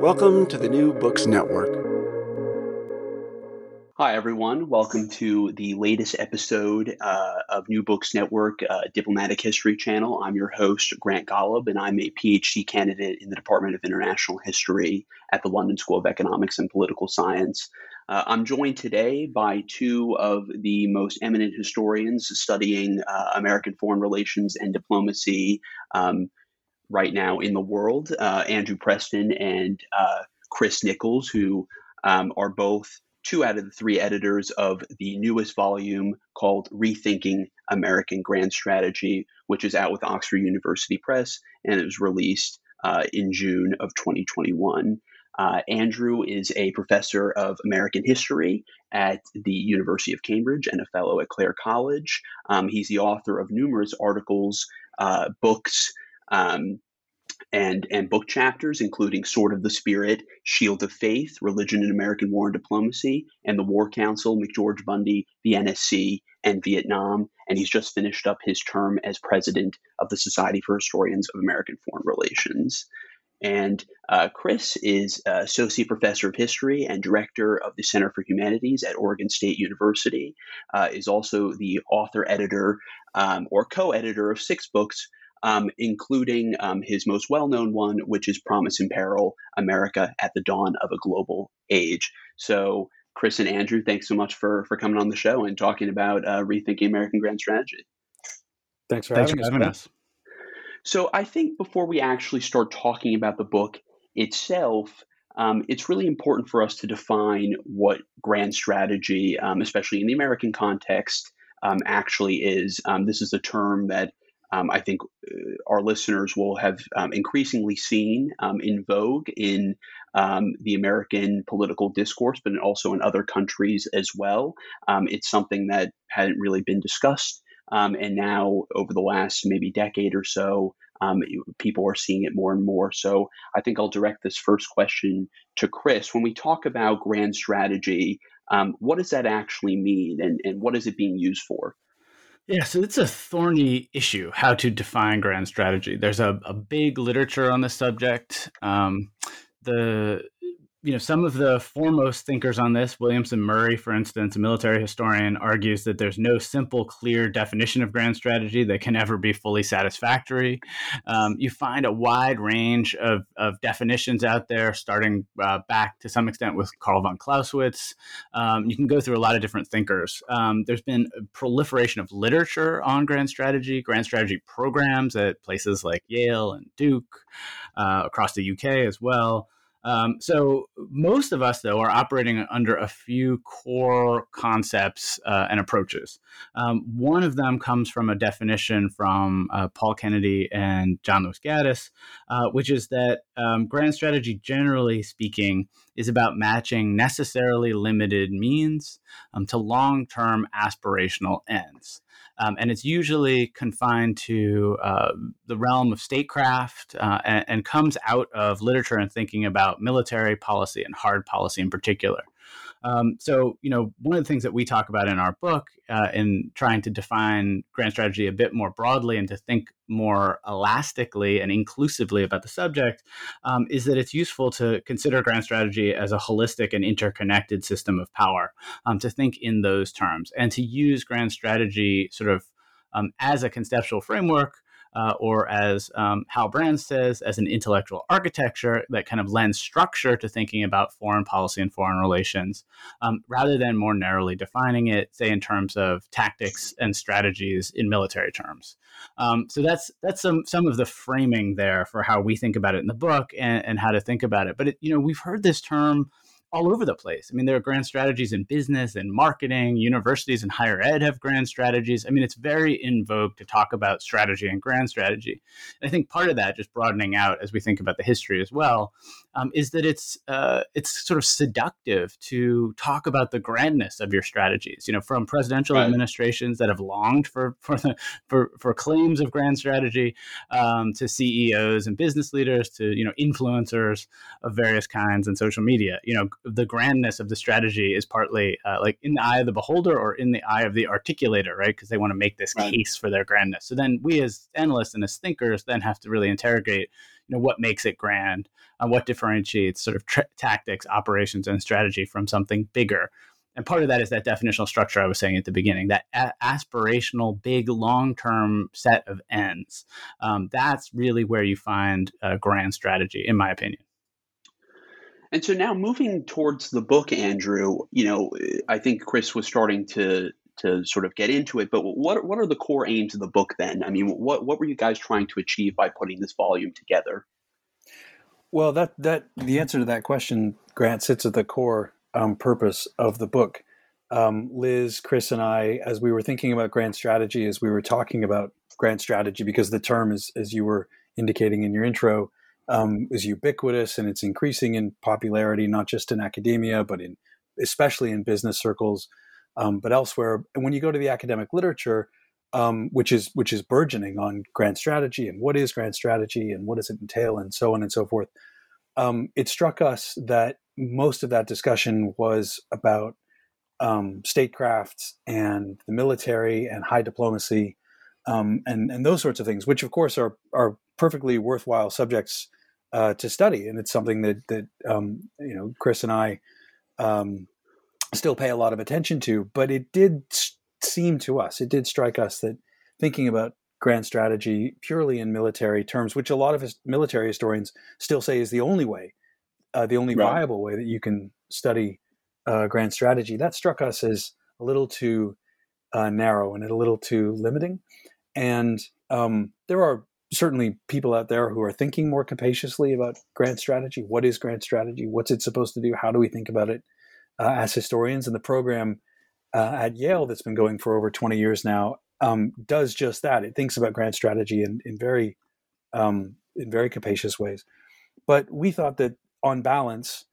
Welcome to the New Books Network. Hi, everyone. Welcome to the latest episode uh, of New Books Network uh, Diplomatic History Channel. I'm your host, Grant Golub, and I'm a PhD candidate in the Department of International History at the London School of Economics and Political Science. Uh, I'm joined today by two of the most eminent historians studying uh, American foreign relations and diplomacy um, right now in the world uh, Andrew Preston and uh, Chris Nichols, who um, are both two out of the three editors of the newest volume called Rethinking American Grand Strategy, which is out with Oxford University Press and it was released uh, in June of 2021. Uh, Andrew is a professor of American history at the University of Cambridge and a fellow at Clare College. Um, he's the author of numerous articles, uh, books, um, and and book chapters, including Sword of the Spirit, Shield of Faith, Religion in American War and Diplomacy, and the War Council, McGeorge Bundy, the NSC, and Vietnam. And he's just finished up his term as president of the Society for Historians of American Foreign Relations. And uh, Chris is associate professor of history and director of the Center for Humanities at Oregon State University. Uh, is also the author, editor, um, or co-editor of six books um, including um, his most well known one, which is Promise in Peril America at the Dawn of a Global Age. So, Chris and Andrew, thanks so much for, for coming on the show and talking about uh, rethinking American grand strategy. Thanks for, thanks having, for having us. So, I think before we actually start talking about the book itself, um, it's really important for us to define what grand strategy, um, especially in the American context, um, actually is. Um, this is a term that um, I think uh, our listeners will have um, increasingly seen um, in vogue in um, the American political discourse, but also in other countries as well. Um, it's something that hadn't really been discussed. Um, and now, over the last maybe decade or so, people are seeing it more and more. So, I think I'll direct this first question to Chris. When we talk about grand strategy, what does that actually mean, and, and what is it being used for? Yeah, so it's a thorny issue how to define grand strategy. There's a, a big literature on the subject. Um, the you know, some of the foremost thinkers on this, Williamson Murray, for instance, a military historian, argues that there's no simple, clear definition of grand strategy that can ever be fully satisfactory. Um, you find a wide range of, of definitions out there, starting uh, back to some extent with Karl von Clausewitz. Um, you can go through a lot of different thinkers. Um, there's been a proliferation of literature on grand strategy, grand strategy programs at places like Yale and Duke, uh, across the UK as well. Um, so most of us, though, are operating under a few core concepts uh, and approaches. Um, one of them comes from a definition from uh, Paul Kennedy and John Lewis Gaddis, uh, which is that um, grand strategy, generally speaking, is about matching necessarily limited means um, to long-term aspirational ends. Um, and it's usually confined to uh, the realm of statecraft uh, and, and, comes out of literature and thinking about military policy and hard policy in particular. Um, so, you know, one of the things that we talk about in our book, uh, in trying to define grand strategy a bit more broadly and to think more elastically and inclusively about the subject, um, is that it's useful to consider grand strategy as a holistic and interconnected system of power, um, to think in those terms, and to use grand strategy sort of um, as a conceptual framework uh, or as um, Hal Brands says, as an intellectual architecture that kind of lends structure to thinking about foreign policy and foreign relations, um, rather than more narrowly defining it, say in terms of tactics and strategies in military terms. Um, so that's that's some some of the framing there for how we think about it in the book and, and how to think about it. But it, you know, we've heard this term all over the place. I mean, there are grand strategies in business and marketing. Universities and higher ed have grand strategies. I mean, it's very in vogue to talk about strategy and grand strategy. And I think part of that, just broadening out as we think about the history as well, um, is that it's uh, it's sort of seductive to talk about the grandness of your strategies. You know, from presidential right. administrations that have longed for for the, for, for claims of grand strategy, um, to CEOs and business leaders, to you know influencers of various kinds and social media. You know, the grandness of the strategy is partly uh, like in the eye of the beholder or in the eye of the articulator, right? Because they want to make this right. case for their grandness. So then we as analysts and as thinkers then have to really interrogate, you know, what makes it grand, uh, what differentiates sort of tra- tactics, operations, and strategy from something bigger. And part of that is that definitional structure I was saying at the beginning, that a- aspirational, big, long term set of ends. Um, that's really where you find a grand strategy, in my opinion. And so now moving towards the book, Andrew, you know, I think Chris was starting to to sort of get into it, but what what are the core aims of the book then? I mean, what what were you guys trying to achieve by putting this volume together? Well, that that the answer to that question, Grant, sits at the core um, purpose of the book. Um, Liz, Chris, and I, as we were thinking about grand strategy, as we were talking about grand strategy, because the term is, as you were indicating in your intro, um, is ubiquitous and it's increasing in popularity, not just in academia, but in especially in business circles, um, but elsewhere. And when you go to the academic literature, um, which is which is burgeoning on grand strategy and what is grand strategy and what does it entail and so on and so forth, um, it struck us that most of that discussion was about um, statecraft and the military and high diplomacy um, and and those sorts of things, which of course are are perfectly worthwhile subjects uh, to study, and it's something that that um, you know Chris and I um, still pay a lot of attention to. But it did seem to us, it did strike us that thinking about grand strategy purely in military terms, which a lot of military historians still say is the only way, uh, the only right. viable way that you can study uh, grand strategy, that struck us as a little too uh, narrow and a little too limiting. And um, there are certainly people out there who are thinking more capaciously about grand strategy. What is grand strategy? What's it supposed to do? How do we think about it uh, as historians? And the program uh, at Yale that's been going for over 20 years now um, does just that. It thinks about grand strategy in, in very um, in very capacious ways. But we thought that on balance,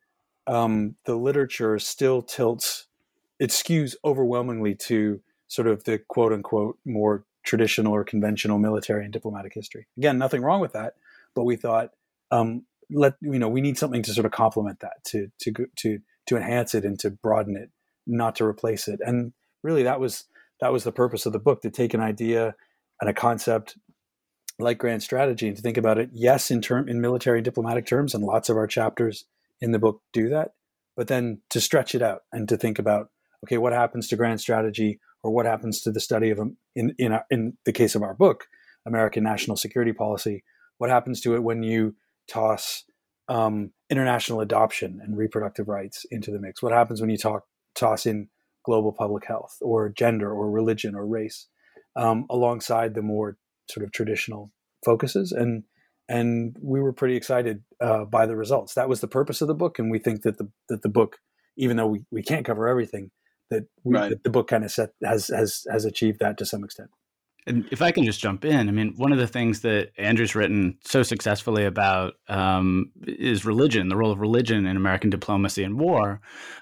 um, the literature still tilts, it skews overwhelmingly to sort of the quote unquote more traditional or conventional military and diplomatic history. Again, nothing wrong with that, but we thought um, let you know we need something to sort of complement that to to to to enhance it and to broaden it, not to replace it. And really, that was that was the purpose of the book to take an idea and a concept like grand strategy and to think about it. Yes, in term in military and diplomatic terms, and lots of our chapters in the book do that. But then to stretch it out and to think about okay, what happens to grand strategy or what happens to the study of in in our, in the case of our book, American national security policy. What happens to it when you toss um, international adoption and reproductive rights into the mix? What happens when you talk toss in global public health or gender or religion or race um, alongside the more sort of traditional focuses? And and we were pretty excited uh, by the results. That was the purpose of the book, and we think that the that the book, even though we, we can't cover everything, that, we, right. that the book kind of set has has has achieved that to some extent. And if I can just jump in, I mean, one of the things that Andrew's written so successfully about um, is religion, the role of religion in American diplomacy and war.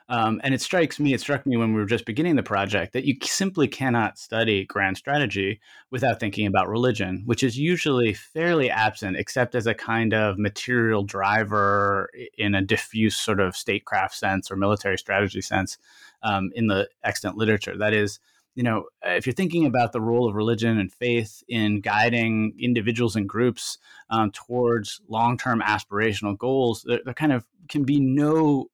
Um, and it strikes me, it struck me when we were just beginning the project that you simply cannot study grand strategy without thinking about religion, which is usually fairly absent, except as a kind of material driver in a diffuse sort of statecraft sense or military strategy sense um, in the extant literature. That is, you know, if you're thinking about the role of religion and faith in guiding individuals and groups um, towards long-term aspirational goals, there, there, kind of can be no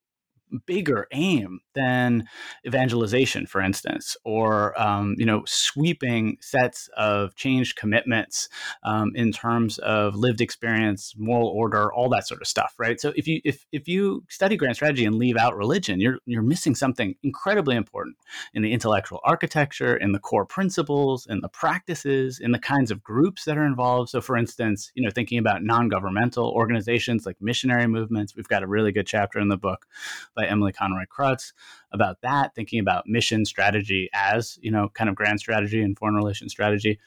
bigger aim than evangelization, for instance, or um, you know sweeping sets of changed commitments um, in terms of lived experience, moral order, all that sort of stuff, right? So if you if if you study grand strategy and leave out religion, you're you're missing something incredibly important in the intellectual architecture, in the core principles, in the practices, in the kinds of groups that are involved. So, for instance, you know, thinking about non-governmental organizations like missionary movements, we've got a really good chapter in the book by Emily Conroy Krutz about that, thinking about mission strategy as, you know, kind of grand strategy and foreign relations strategy.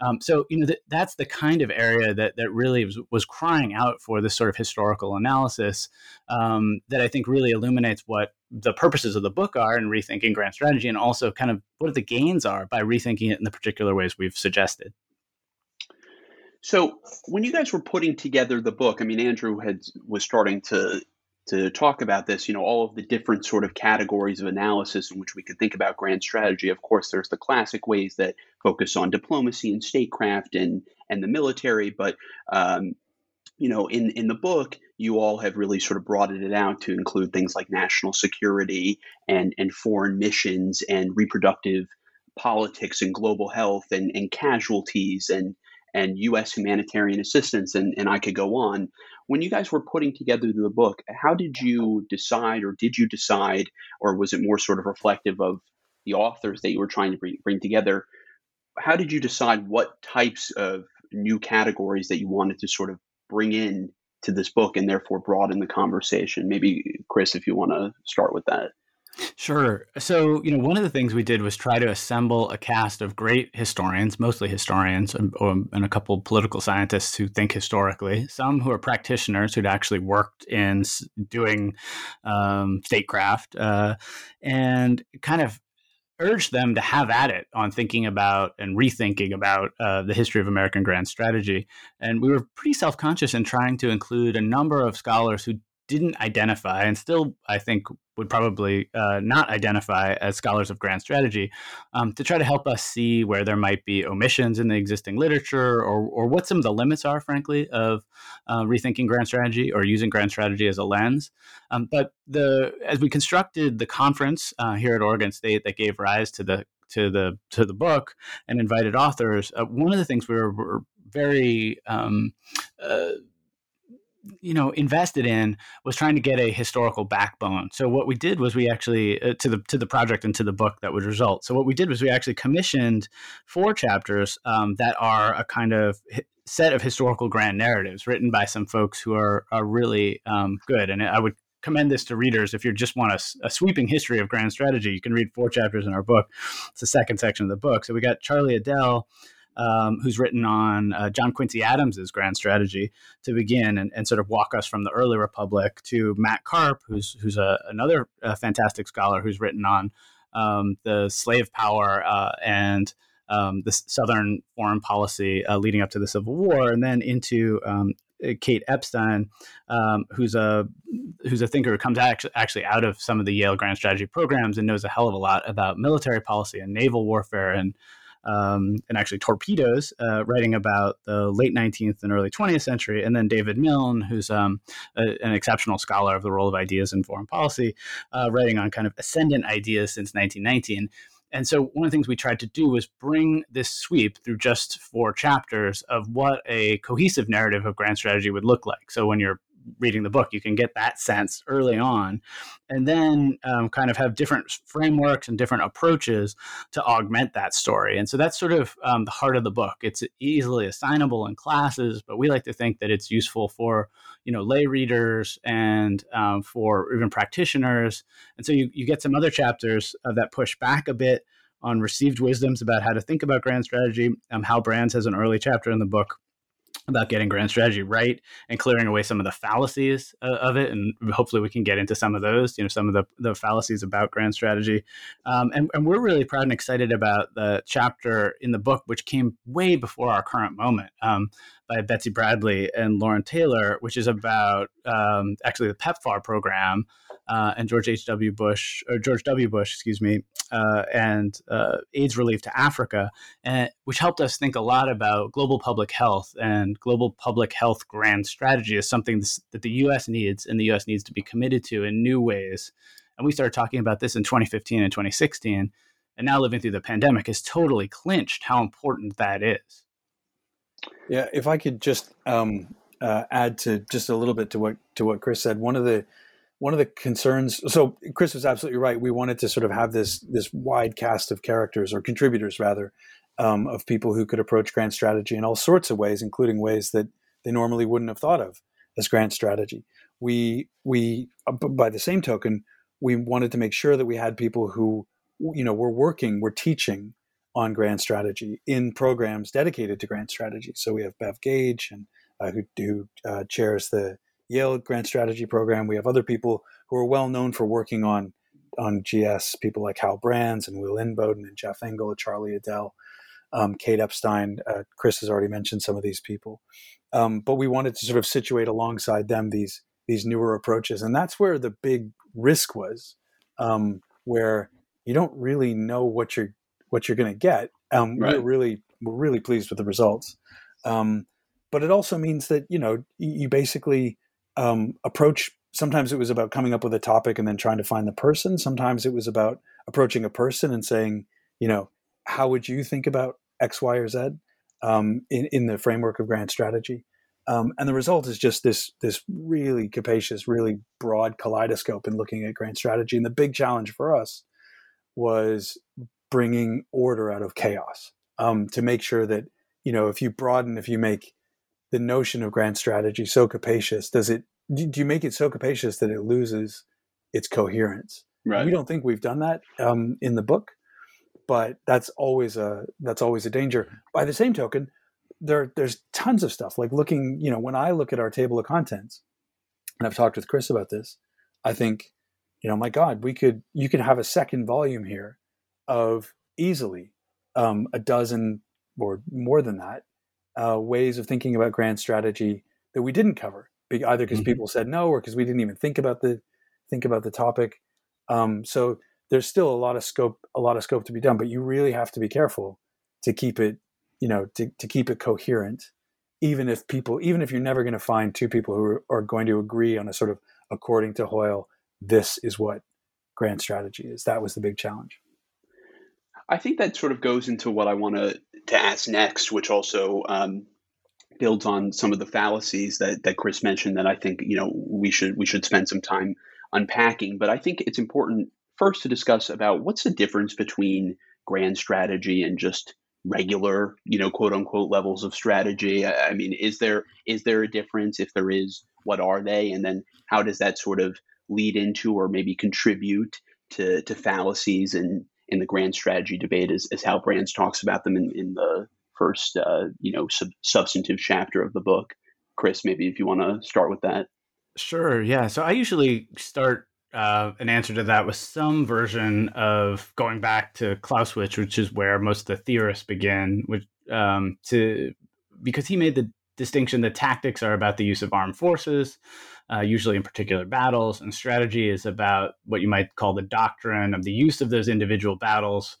Um, so you know th- that's the kind of area that that really was, was, crying out for this sort of historical analysis um, that I think really illuminates what the purposes of the book are in rethinking grand strategy, and also kind of what the gains are by rethinking it in the particular ways we've suggested. So when you guys were putting together the book, I mean, Andrew had was starting to to talk about this, you know, all of the different sort of categories of analysis in which we could think about grand strategy. Of course, there's the classic ways that focus on diplomacy and statecraft and and the military, but um, you know, in in the book, you all have really sort of broadened it out to include things like national security and and foreign missions and reproductive politics and global health and, and casualties and and U.S. humanitarian assistance, and, and I could go on. When you guys were putting together the book, how did you decide, or did you decide, or was it more sort of reflective of the authors that you were trying to bring, bring together? How did you decide what types of new categories that you wanted to sort of bring in to this book and therefore broaden the conversation? Maybe, Chris, if you want to start with that. Sure. So, you know, one of the things we did was try to assemble a cast of great historians, mostly historians, and, um, and, a couple political scientists who think historically, some who are practitioners who'd actually worked in doing um, statecraft, uh, and kind of urge them to have at it on thinking about and rethinking about uh, the history of American grand strategy. And we were pretty self conscious in trying to include a number of scholars who didn't identify and still, I think, would probably uh, not identify as scholars of grand strategy um, to try to help us see where there might be omissions in the existing literature or, or what some of the limits are, frankly, of uh, rethinking grand strategy or using grand strategy as a lens. Um, but the as we constructed the conference uh, here at Oregon State that gave rise to the to the to the book and invited authors, uh, one of the things we were, were very um, uh, you know invested in was trying to get a historical backbone. So what we did was we actually uh, to the to the project and to the book that would result. So what we did was we actually commissioned four chapters um, that are a kind of set of historical grand narratives written by some folks who are are really um, good. And i would commend this to readers. If you just want a, a, sweeping history of grand strategy you can read four chapters in our book. It's the second section of the book. So we got charlie Edel um, who's written on uh, John Quincy Adams's grand strategy to begin and, and, sort of walk us from the early republic to Matt Karp, who's who's a, another uh, fantastic scholar who's written on um, the slave power uh, and um, the Southern foreign policy uh, leading up to the Civil War, and then into um, Kate Epstein, um, who's a who's a thinker who comes actually, actually out of some of the Yale Grand Strategy programs and knows a hell of a lot about military policy and naval warfare and um, and actually torpedoes, uh, writing about the late 19th and early 20th century. And then David Milne, who's um, a, an exceptional scholar of the role of ideas in foreign policy, uh, writing on kind of ascendant ideas since 1919. And so, one of the things we tried to do was bring this sweep through just four chapters of what a cohesive narrative of grand strategy would look like. So, when you're reading the book. You can get that sense early on, and then um, kind of have different frameworks and different approaches to augment that story. And so that's sort of um, the heart of the book. It's easily assignable in classes, but we like to think that it's useful for you know lay readers and um, for even practitioners. And so you, you get some other chapters uh, that push back a bit on received wisdoms about how to think about grand strategy. Um, Hal Brands has an early chapter in the book about getting grand strategy right and clearing away some of the fallacies uh, of it and hopefully we can get into some of those you know some of the, the fallacies about grand strategy. Um, and, and we're really proud and excited about the chapter in the book which came way before our current moment. Um, by Betsy Bradley and Lauren Taylor, which is about um, actually the PEPFAR program uh, and George H.W. Bush, or George W. Bush, excuse me, uh, and uh, AIDS relief to Africa, and, which helped us think a lot about global public health and global public health grand strategy is something that the U.S. needs and the U.S. needs to be committed to in new ways. And we started talking about this in 2015 and 2016, and now living through the pandemic has totally clinched how important that is. Yeah, if I could just um, uh, add to just a little bit to what to what Chris said, one of the one of the concerns so chris was absolutely right. We wanted to sort of have this this wide cast of characters or contributors rather um, of people who could approach grand strategy in all sorts of ways including ways that they normally wouldn't have thought of as grand strategy. We we uh, by the same token we wanted to make sure that we had people who you know were working were teaching on grand strategy in programs dedicated to grand strategy so we have bev gage and uh, who, who uh, chairs the Yale Grand Strategy Program. We have other people who are well known for working on on GS, people like Hal Brands and Will Inboden and Jeff Engel, Charlie Edel, um, Kate Epstein. Uh, Chris has already mentioned some of these people, um, but we wanted to sort of situate alongside them these these newer approaches, and that's where the big risk was, um, where you don't really know what you're what you're going to get. Um, right. We're really we're really pleased with the results, um, but it also means that you know you basically um, approach sometimes it was about coming up with a topic and then trying to find the person sometimes it was about approaching a person and saying you know how would you think about x y or z um, in, in the framework of grand strategy um, and the result is just this this really capacious really broad kaleidoscope in looking at grand strategy and the big challenge for us was bringing order out of chaos um, to make sure that you know if you broaden if you make the notion of grand strategy so capacious? Does it do you make it so capacious that it loses its coherence? Right. We don't think we've done that um, in the book, but that's always a that's always a danger. By the same token, there there's tons of stuff like looking. You know, when I look at our table of contents, and I've talked with Chris about this, I think, you know, my God, we could you could have a second volume here of easily um, a dozen or more than that uh, ways of thinking about grand strategy that we didn't cover, either because mm-hmm. people said no or because we didn't even think about the think about the topic. Um, so there's still a lot of scope, a lot of scope to be done, but you really have to be careful to keep it, you know, to, to keep it coherent, even if people, even if you're never going to find two people who are, are going to agree on a sort of according to Hoyle, this is what grand strategy is. That was the big challenge. I think that sort of goes into what I want to to ask next, which also um, builds on some of the fallacies that that Chris mentioned that I think you know we should we should spend some time unpacking. But I think it's important first to discuss about what's the difference between grand strategy and just regular you know quote unquote levels of strategy. I, I mean is there is there a difference? If there is what are they? And then how does that sort of lead into or maybe contribute to to fallacies and in the grand strategy debate is, as Hal Brands talks about them in, in the first uh, you know sub- substantive chapter of the book. Chris, maybe if you want to start with that. Sure. Yeah. So I usually start uh, an answer to that with some version of going back to Clausewitz, which is where most of the theorists begin, which um, to because he made the distinction that tactics are about the use of armed forces, uh, usually in particular battles, and strategy is about what you might call the doctrine of the use of those individual battles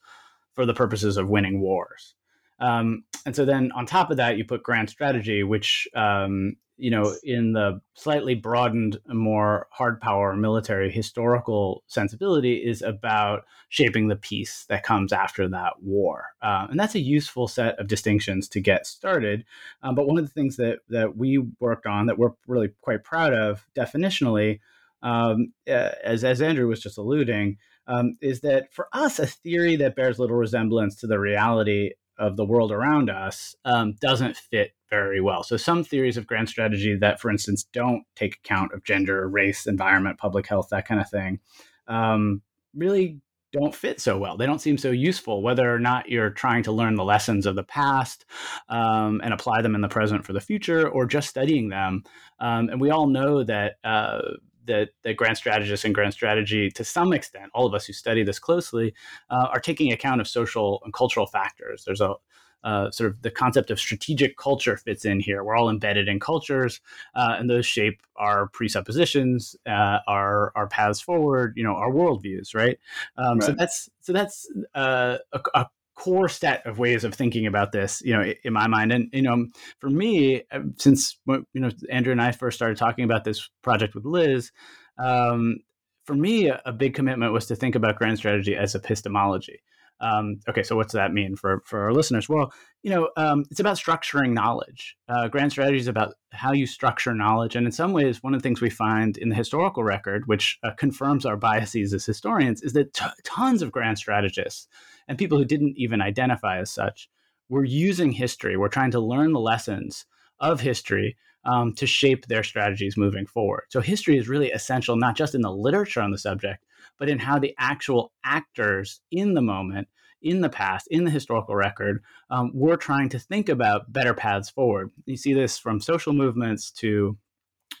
for the purposes of winning wars. Um, and so then on top of that, you put grand strategy, which um, you know, in the slightly broadened, more hard power military historical sensibility, is about shaping the peace that comes after that war. Uh, and that's a useful set of distinctions to get started. Um, but one of the things that, that we worked on that we're really quite proud of definitionally, um, as, as Andrew was just alluding, um, is that for us, a theory that bears little resemblance to the reality of the world around us um, doesn't fit very well. So some theories of grand strategy that, for instance, don't take account of gender, race, environment, public health, that kind of thing, um, really don't fit so well. They don't seem so useful, whether or not you're trying to learn the lessons of the past um, and apply them in the present for the future, or just studying them. Um, and we all know that uh, that, that grand strategists and grand strategy, to some extent, all of us who study this closely, uh, are taking account of social and cultural factors. There's a uh, sort of the concept of strategic culture fits in here. We're all embedded in cultures, uh, and those shape our presuppositions, uh, our our paths forward, you know, our worldviews, right? Um, right. So that's so that's uh, a, a core set of ways of thinking about this, you know, in my mind. And you know, for me, uh, since you know Andrew and I first started talking about this project with Liz, um, for me, a, a, big commitment was to think about grand strategy as epistemology. Um, okay, so what's that mean for for our listeners? Well, you know, um, it's about structuring knowledge. Uh, grand strategy is about how you structure knowledge, and in some ways, one of the things we find in the historical record, which uh, confirms our biases as historians, is that t- tons of grand strategists and people who didn't even identify as such were using history. We're trying to learn the lessons of history um, to shape their strategies moving forward. So history is really essential, not just in the literature on the subject, but in how the actual actors in the moment, in the past, in the historical record, um, were trying to think about better paths forward. You see this from social movements to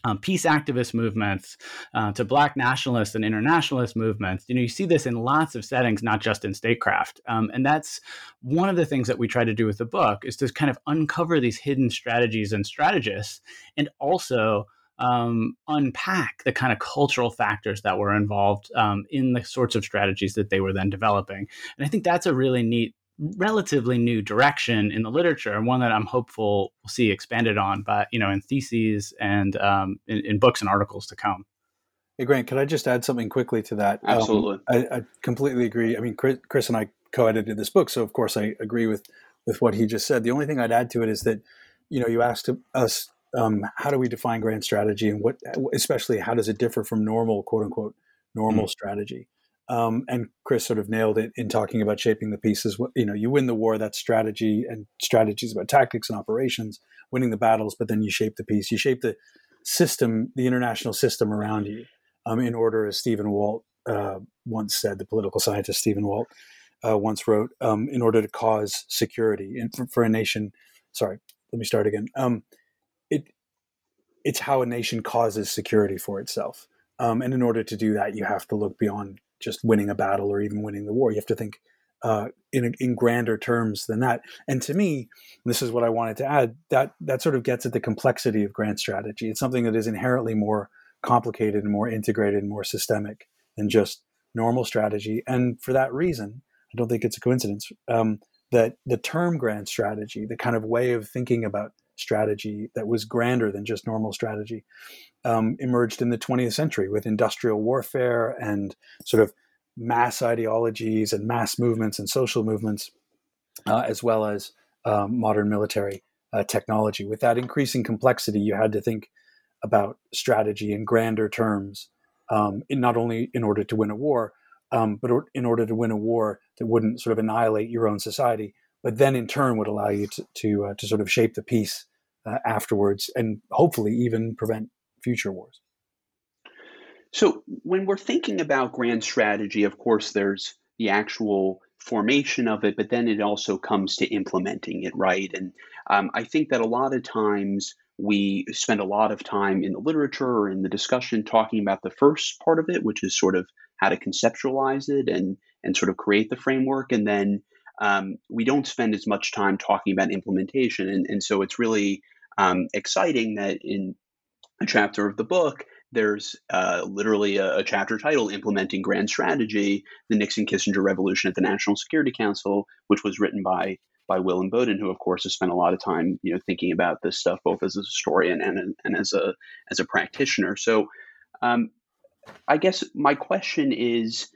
um, peace activist movements uh, to black nationalist and internationalist movements. You know, you see this in lots of settings, not just in statecraft. Um, and that's one of the things that we try to do with the book is to kind of uncover these hidden strategies and strategists, and also um, unpack the kind of cultural factors that were involved um, in the sorts of strategies that they were then developing. And I think that's a really neat relatively new direction in the literature and one that I'm hopeful we'll see expanded on by you know in theses and um, in, in, books and articles to come. Hey Grant, could I just add something quickly to that? Um, Absolutely, um, I, I, completely agree. I mean, Chris, Chris, and I co-edited this book, so of course I agree with with what he just said. The only thing I'd add to it is that you know you asked us um, how do we define grand strategy and what especially how does it differ from normal quote unquote normal mm-hmm. strategy um, and Chris sort of nailed it in talking about shaping the pieces. You know, you win the war, that's strategy, and strategies about tactics and operations, winning the battles, but then you shape the peace. You shape the system, the international system around you, um, in order, as Stephen Walt uh, once said, the political scientist Stephen Walt uh, once wrote, um, in order to cause security and for, for, a nation. Sorry, let me start again. It it's how a nation causes security for itself. Um, and in order to do that, you have to look beyond just winning a battle or even winning the war. You have to think uh, in in grander terms than that. And to me, this is what I wanted to add. That that sort of gets at the complexity of grand strategy. It's something that is inherently more complicated and more integrated and more systemic than just normal strategy. And for that reason, I don't think it's a coincidence um, that the term grand strategy, the kind of way of thinking about strategy that was grander than just normal strategy, um, emerged in the 20th century with industrial warfare and sort of mass ideologies and mass movements and social movements, uh, as well as um, modern military uh, technology. With that increasing complexity, you had to think about strategy in grander terms, um, in not only in order to win a war, um, but in order to win a war that wouldn't sort of annihilate your own society, but then in turn would allow you to to, uh, to sort of shape the peace uh, afterwards, and hopefully even prevent future wars. So, when we're thinking about grand strategy, of course, there's the actual formation of it, but then it also comes to implementing it, right? And um, I think that a lot of times we spend a lot of time in the literature or in the discussion talking about the first part of it, which is sort of how to conceptualize it and and sort of create the framework, and then um, we don't spend as much time talking about implementation. And, and so it's really um, exciting that in a chapter of the book, there's uh, literally a, a, chapter titled Implementing Grand Strategy, the Nixon Kissinger Revolution at the National Security Council, which was written by by Will Inboden, who of course has spent a lot of time, you know, thinking about this stuff both as a historian and, and as a as a practitioner. So um, I guess my question is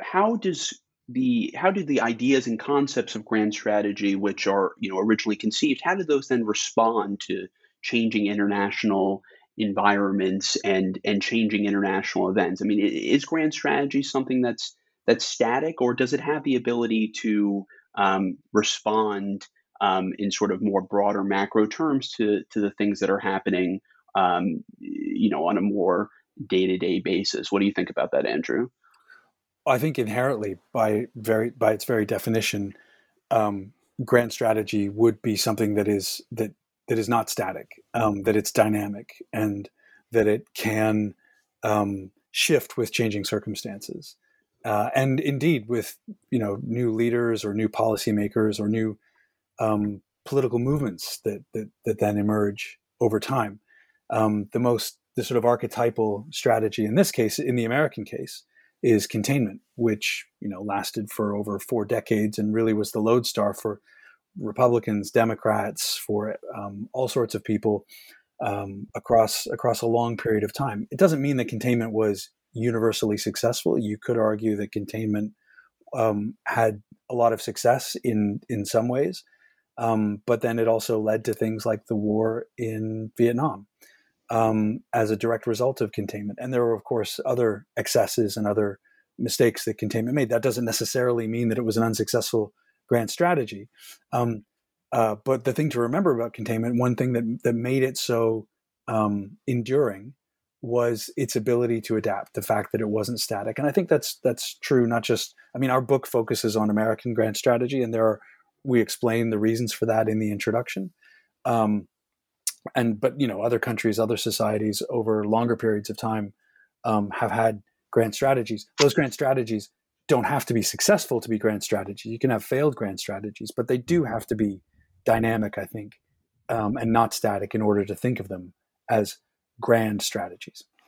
how does the how do the ideas and concepts of grand strategy which are you know originally conceived how do those then respond to changing international environments and and changing international events? I mean is grand strategy something that's that's static or does it have the ability to um, respond um, in sort of more broader macro terms to to the things that are happening um, you know on a more day-to-day basis? What do you think about that andrew I think inherently, by very by its very definition, um, grand strategy would be something that is that that is not static, um, that it's dynamic, and that it can um, shift with changing circumstances. uh, and indeed with you know new leaders or new policymakers or new um, political movements that, that that then emerge over time. Um, the most the sort of archetypal strategy in this case, in the American case, is containment, which you know lasted for over four decades and really was the lodestar for Republicans, Democrats, for um, all sorts of people um, across across a long period of time. It doesn't mean that containment was universally successful. You could argue that containment um, had a lot of success in in some ways, um, but then it also led to things like the war in Vietnam um, as a direct result of containment. And there were, of course, other excesses and other mistakes that containment made. That doesn't necessarily mean that it was an unsuccessful grand strategy. Um, uh, but the thing to remember about containment, one thing that that made it so um, enduring was its ability to adapt. The fact that it wasn't static, and I think that's that's true. Not just, I mean, our book focuses on American grand strategy, and there are we explain the reasons for that in the introduction. Um, and but you know, other countries, other societies, over longer periods of time, um, have had grand strategies. Those grand strategies don't have to be successful to be grand strategies. You can have failed grand strategies, but they do have to be dynamic, I think, um, and not static in order to think of them as grand strategies.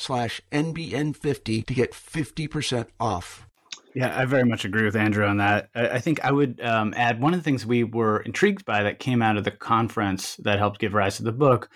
slash NBN50 to get 50% off. Yeah, I very much agree with Andrew on that. I, think I would um, add one of the things we were intrigued by that came out of the conference that helped give rise to the book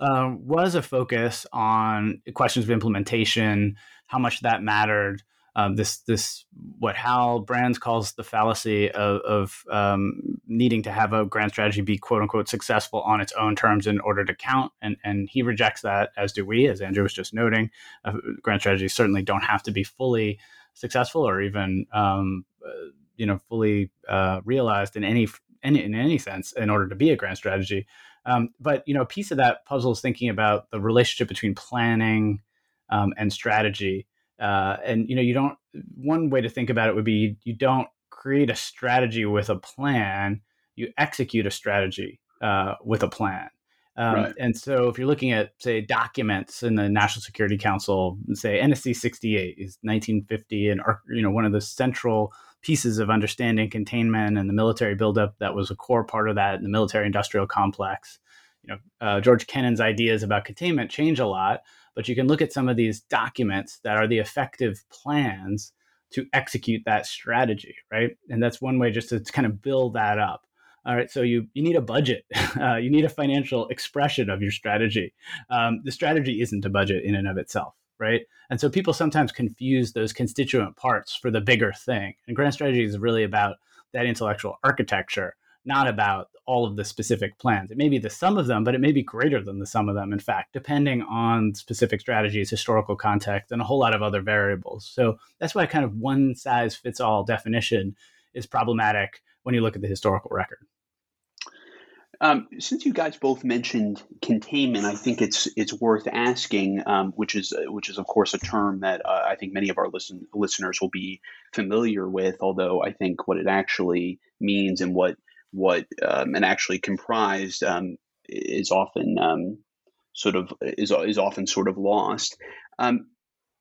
uh, was a focus on questions of implementation, how much that mattered, um, this this what Hal Brands calls the fallacy of, of um, needing to have a grand strategy be quote unquote successful on its own terms in order to count, and and he rejects that, as do we, as Andrew was just noting. Uh, grand strategies certainly don't have to be fully successful or even um, uh, you know fully uh, realized in any, any in any sense in order to be a grand strategy. Um, but you know, a piece of that puzzle is thinking about the relationship between planning um, and strategy uh, and you know, you don't. One way to think about it would be you don't create a strategy with a plan. You execute a strategy uh, with a plan. Um, right. And so, if you're looking at, say, documents in the National Security Council, say NSC 68 is 1950, and you know one of the central pieces of understanding containment and the military buildup that was a core part of that in the military-industrial complex. You know, uh, George Kennan's ideas about containment change a lot, but you can look at some of these documents that are the effective plans to execute that strategy, right? And that's one way just to kind of build that up. All right, so you you need a budget, uh, you need a financial expression of your strategy. Um, the strategy isn't a budget in and of itself, right? And so people sometimes confuse those constituent parts for the bigger thing. And grand strategy is really about that intellectual architecture not about all of the specific plans. It may be the sum of them, but it may be greater than the sum of them, in fact, depending on specific strategies, historical context, and a whole lot of other variables. So that's why kind of one size fits all definition is problematic when you look at the historical record. Um, since you guys both mentioned containment, I think it's it's worth asking, um, which is which is of course a term that uh, I think many of our listen, listeners will be familiar with. Although I think what it actually means and what what um, and actually comprised um, is often um, sort of is is often sort of lost. Um,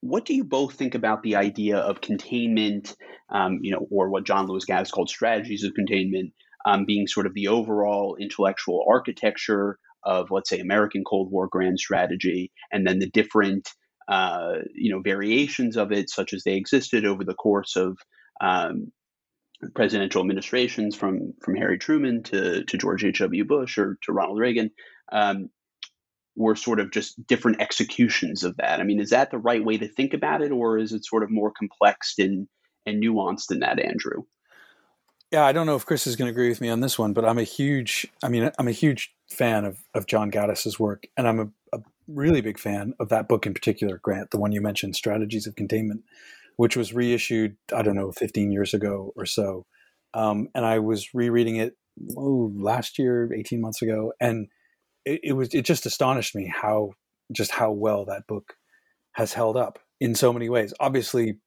what do you both think about the idea of containment, um, you know, or what John Lewis Gaddis called strategies of containment, um, being sort of the overall intellectual architecture of, let's say, American Cold War grand strategy, and then the different, uh, you know, variations of it, such as they existed over the course of um, presidential administrations from from Harry Truman to to George H. W. Bush or to Ronald Reagan um, were sort of just different executions of that. I mean, is that the right way to think about it, or is it sort of more complex and and nuanced than that, Andrew? Yeah, I don't know if Chris is going to agree with me on this one, but I'm a huge, I mean, I'm a huge fan of, of John Gaddis's work, and I'm a, a really big fan of that book in particular, Grant, the one you mentioned, Strategies of Containment, which was reissued, I don't know, 15 years ago or so. Um, and I was rereading it oh, last year, 18 months ago, and it, it was it just astonished me how just how well that book has held up in so many ways. Obviously,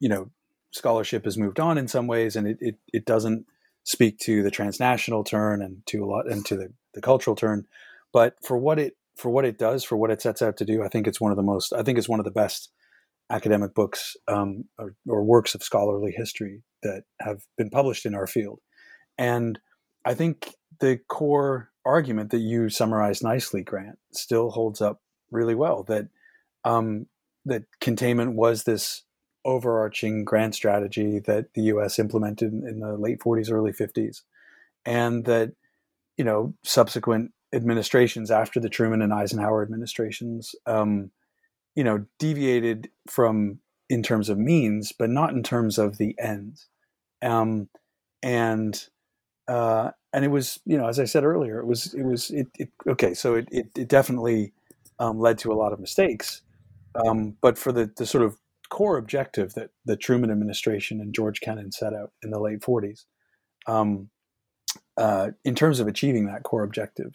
you know, scholarship has moved on in some ways, and it, it, it doesn't speak to the transnational turn and to a lot and to the, the cultural turn. But for what it for what it does, for what it sets out to do, I think it's one of the most. I think it's one of the best academic books um, or, or, works of scholarly history that have been published in our field. And I think the core argument that you summarized nicely, Grant, still holds up really well. That um, that containment was this overarching grand strategy that the U.S. implemented in the late 40s, early 50s, and that you know subsequent administrations after the Truman and Eisenhower administrations, um, you know, deviated from in terms of means, but not in terms of the ends. Um, and uh, and it was, you know, as I said earlier, it was, it was, it, it okay. So it, it, it definitely um, led to a lot of mistakes. Um, but for the, the sort of core objective that the Truman administration and George Kennan set out in the late 40s, um, uh, in terms of achieving that core objective,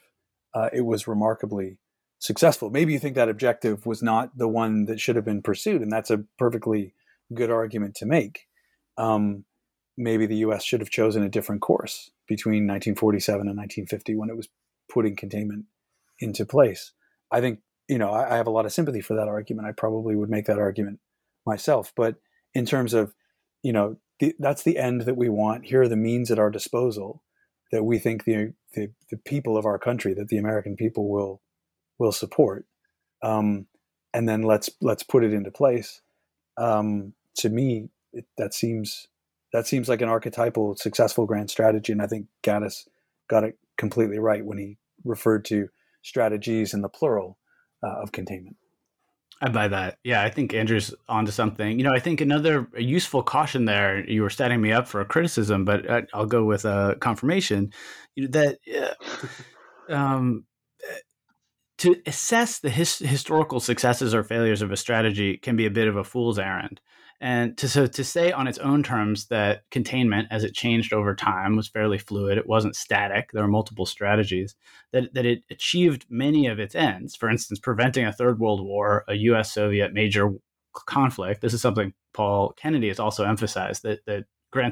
uh, it was remarkably successful. Maybe you think that objective was not the one that should have been pursued, and that's a perfectly good argument to make. Um, maybe the U.S. should have chosen a different course between 1947 and 1950 when it was putting containment into place. I think you know I, I have a lot of sympathy for that argument. I probably would make that argument myself. But in terms of you know the, that's the end that we want. Here are the means at our disposal that we think the, the, the people of our country, that the American people will will support, um, and then let's let's put it into place. Um, to me, it, that seems that seems like an archetypal successful grand strategy. And I think Gaddis got it completely right when he referred to strategies in the plural uh, of containment. I buy that. Yeah, I think Andrew's onto something. You know, I think another useful caution there. You were setting me up for a criticism, but I, will go with a confirmation. You know, that uh, um, to assess the his, historical successes or failures of a strategy can be a bit of a fool's errand. And to, so to say on its own terms that containment, as it changed over time, was fairly fluid, it wasn't static, there were multiple strategies, that, that it achieved many of its ends. For instance, preventing a third world war, a US Soviet major conflict. This is something Paul Kennedy has also emphasized that, that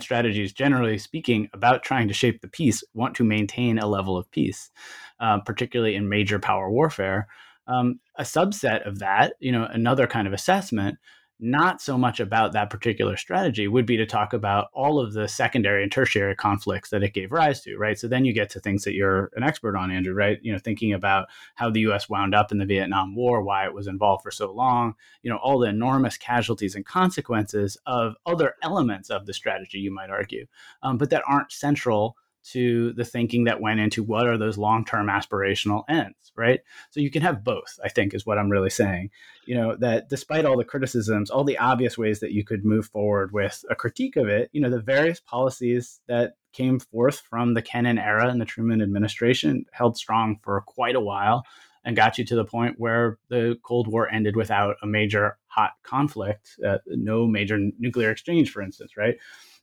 strategies, generally speaking, about trying to shape the peace, want to maintain a level of peace, uh, particularly in major power warfare. Um, a subset of that, you know, another kind of assessment not so much about that particular strategy would be to talk about all of the secondary and tertiary conflicts that it gave rise to, right? So then you get to things that you're an expert on, Andrew, right? You know, thinking about how the US wound up in the Vietnam War, why it was involved for so long, you know, all the enormous casualties and consequences of other elements of the strategy, you might argue, um, but that aren't central to the thinking that went into what are those long-term aspirational ends right? So you can have both i think is what i'm really saying. You know that despite all the criticisms all the obvious ways that you could move forward with a critique of it you know the various policies that came forth from the kennan era and the truman administration held strong for quite a while and got you to the point where the cold war ended without a major hot conflict uh, no major nuclear exchange for instance right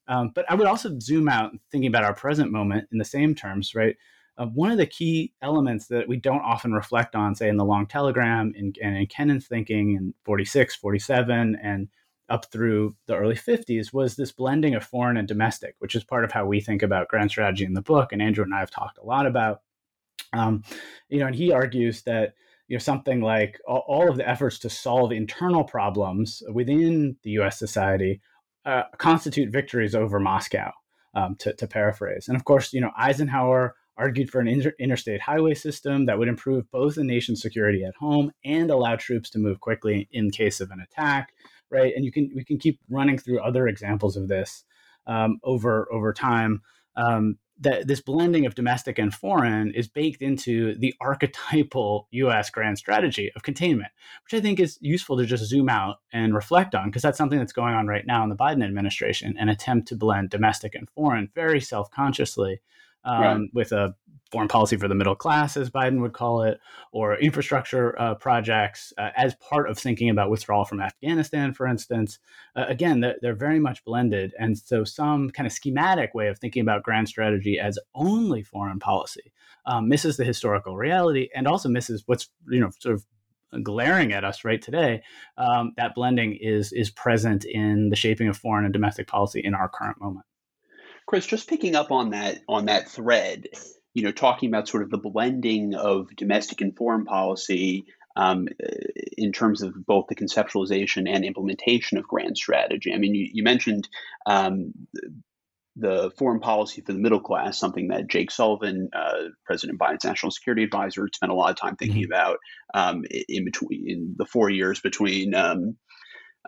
um, but I would also zoom out, thinking about our present moment in the same terms, right? Uh, one of the key elements that we don't often reflect on, say in the long telegram in, and in Kennan's thinking in 46, 47, and up through the early 50s, was this blending of foreign and domestic, which is part of how we think about grand strategy in the book. And Andrew and I have talked a lot about. Um, you know, and he argues that you know something like all, all of the efforts to solve internal problems within the U.S. society uh, constitute victories over Moscow, um, to, to, paraphrase. And of course, you know, Eisenhower argued for an inter- interstate highway system that would improve both the nation's security at home and allow troops to move quickly in case of an attack, right? And you can we can keep running through other examples of this. um, over over time. Um, that this blending of domestic and foreign is baked into the archetypal U.S. grand strategy of containment, which I think is useful to just zoom out and reflect on because that's something that's going on right now in the Biden administration, an attempt to blend domestic and foreign very self-consciously um, right. with a foreign policy for the middle class, as Biden would call it, or infrastructure uh, projects uh, as part of thinking about withdrawal from Afghanistan, for instance. Uh, again, they're, they're, very much blended. And so, some kind of schematic way of thinking about grand strategy as only foreign policy um, misses the historical reality and also misses what's, you know, sort of glaring at us right today, um, that blending is is present in the shaping of foreign and domestic policy in our current moment. Chris, just picking up on that on that thread, you know, talking about sort of the blending of domestic and foreign policy um, in terms of both the conceptualization and implementation of grand strategy. I mean, you, you mentioned um, the foreign policy for the middle class, something that Jake Sullivan, uh, President Biden's national security advisor, spent a lot of time thinking mm-hmm. about um, in between in the four years between um,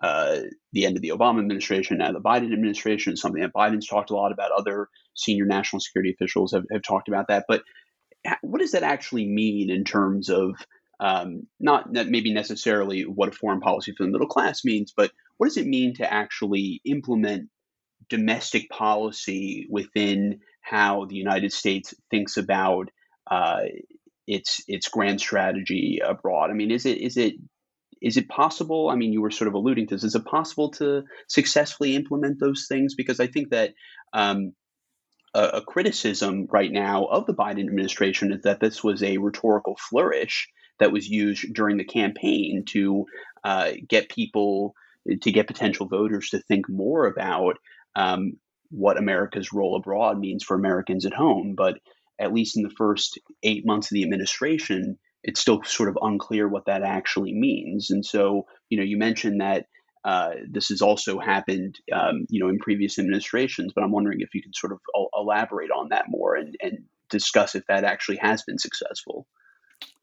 uh, the end of the Obama administration, now the Biden administration, something that Biden's talked a lot about. Other senior national security officials have, have talked about that. But what does that actually mean in terms of um, not maybe necessarily what a foreign policy for the middle class means, but what does it mean to actually implement domestic policy within how the United States thinks about uh, its its grand strategy abroad? I mean, is it is it is it possible? I mean, you were sort of alluding to this. Is it possible to successfully implement those things? Because I think that um, a, a, criticism right now of the Biden administration is that this was a rhetorical flourish that was used during the campaign to uh, get people, to get potential voters to think more about um, what America's role abroad means for Americans at home. But at least in the first eight months of the administration, it's still sort of unclear what that actually means. And so, you know, you mentioned that uh, this has also happened, um, you know, in previous administrations, but I'm wondering if you can sort of elaborate on that more and, and discuss if that actually has been successful.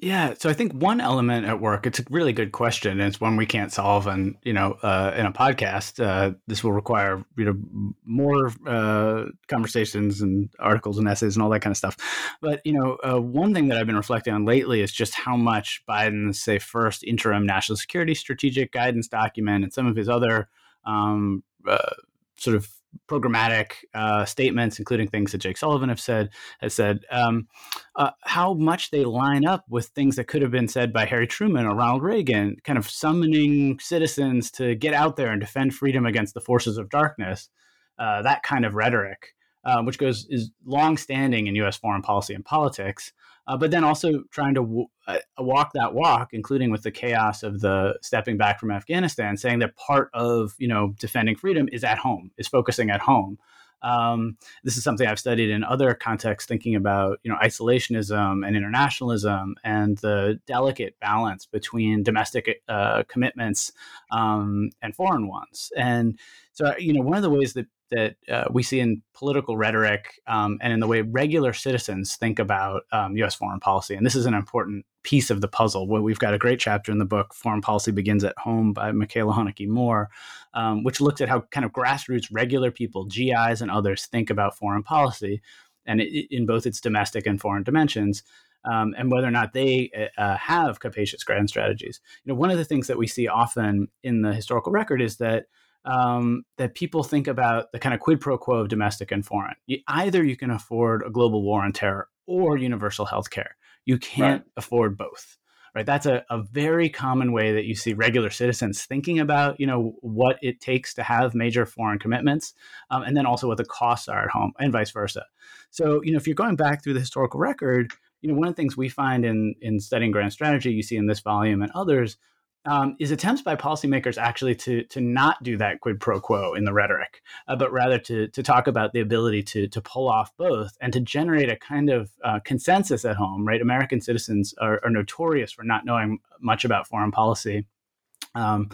Yeah, so I think one element at work, it's a really good question, and it's one we can't solve, and you know, uh, in a podcast, uh, this will require you know more uh, conversations and articles and essays and all that kind of stuff. But you know, uh, one thing that I've been reflecting on lately is just how much Biden's say first interim national security strategic guidance document and some of his other um, uh, sort of programmatic uh, statements, including things that Jake Sullivan have said, has said, um, uh, how much they line up with things that could have been said by Harry Truman or Ronald Reagan, kind of summoning citizens to get out there and defend freedom against the forces of darkness. Uh, that kind of rhetoric, uh, which goes is long-standing in U.S. foreign policy and politics uh, but then also trying to w- uh, walk that walk, including with the chaos of the stepping back from Afghanistan, saying that part of you know defending freedom is at home, is focusing at home. Um, this is something I've studied in other contexts, thinking about you know isolationism and internationalism and the delicate balance between domestic uh, commitments um, and foreign ones. And so, you know, one of the ways that that uh, we see in political rhetoric um, and in the way regular citizens think about um, U.S. foreign policy. And this is an important piece of the puzzle. We've got a great chapter in the book, Foreign Policy Begins at Home by Michaela Hoenicke Moore, um, which looks at how kind of grassroots regular people, GIs and others, think about foreign policy and it, in both its domestic and foreign dimensions. Um, and whether or not they uh, uh, have capacious grand strategies. You know, one of the things that we see often in the historical record is that um, that people think about the kind of quid pro quo of domestic and foreign. You, either you can afford a global war on terror or universal health care. You can't right. afford both. Right. That's a, a very common way that you see regular citizens thinking about, you know, what it takes to have major foreign commitments, um, and then also what the costs are at home, and vice versa. So, you know, if you're going back through the historical record, you know, one of the things we find in in studying grand strategy, you see in this volume and others, um, is attempts by policymakers actually to to not do that quid pro quo in the rhetoric, uh, but rather to to talk about the ability to to pull off both and to generate a kind of uh, consensus at home. Right, American citizens are, are notorious for not knowing much about foreign policy um,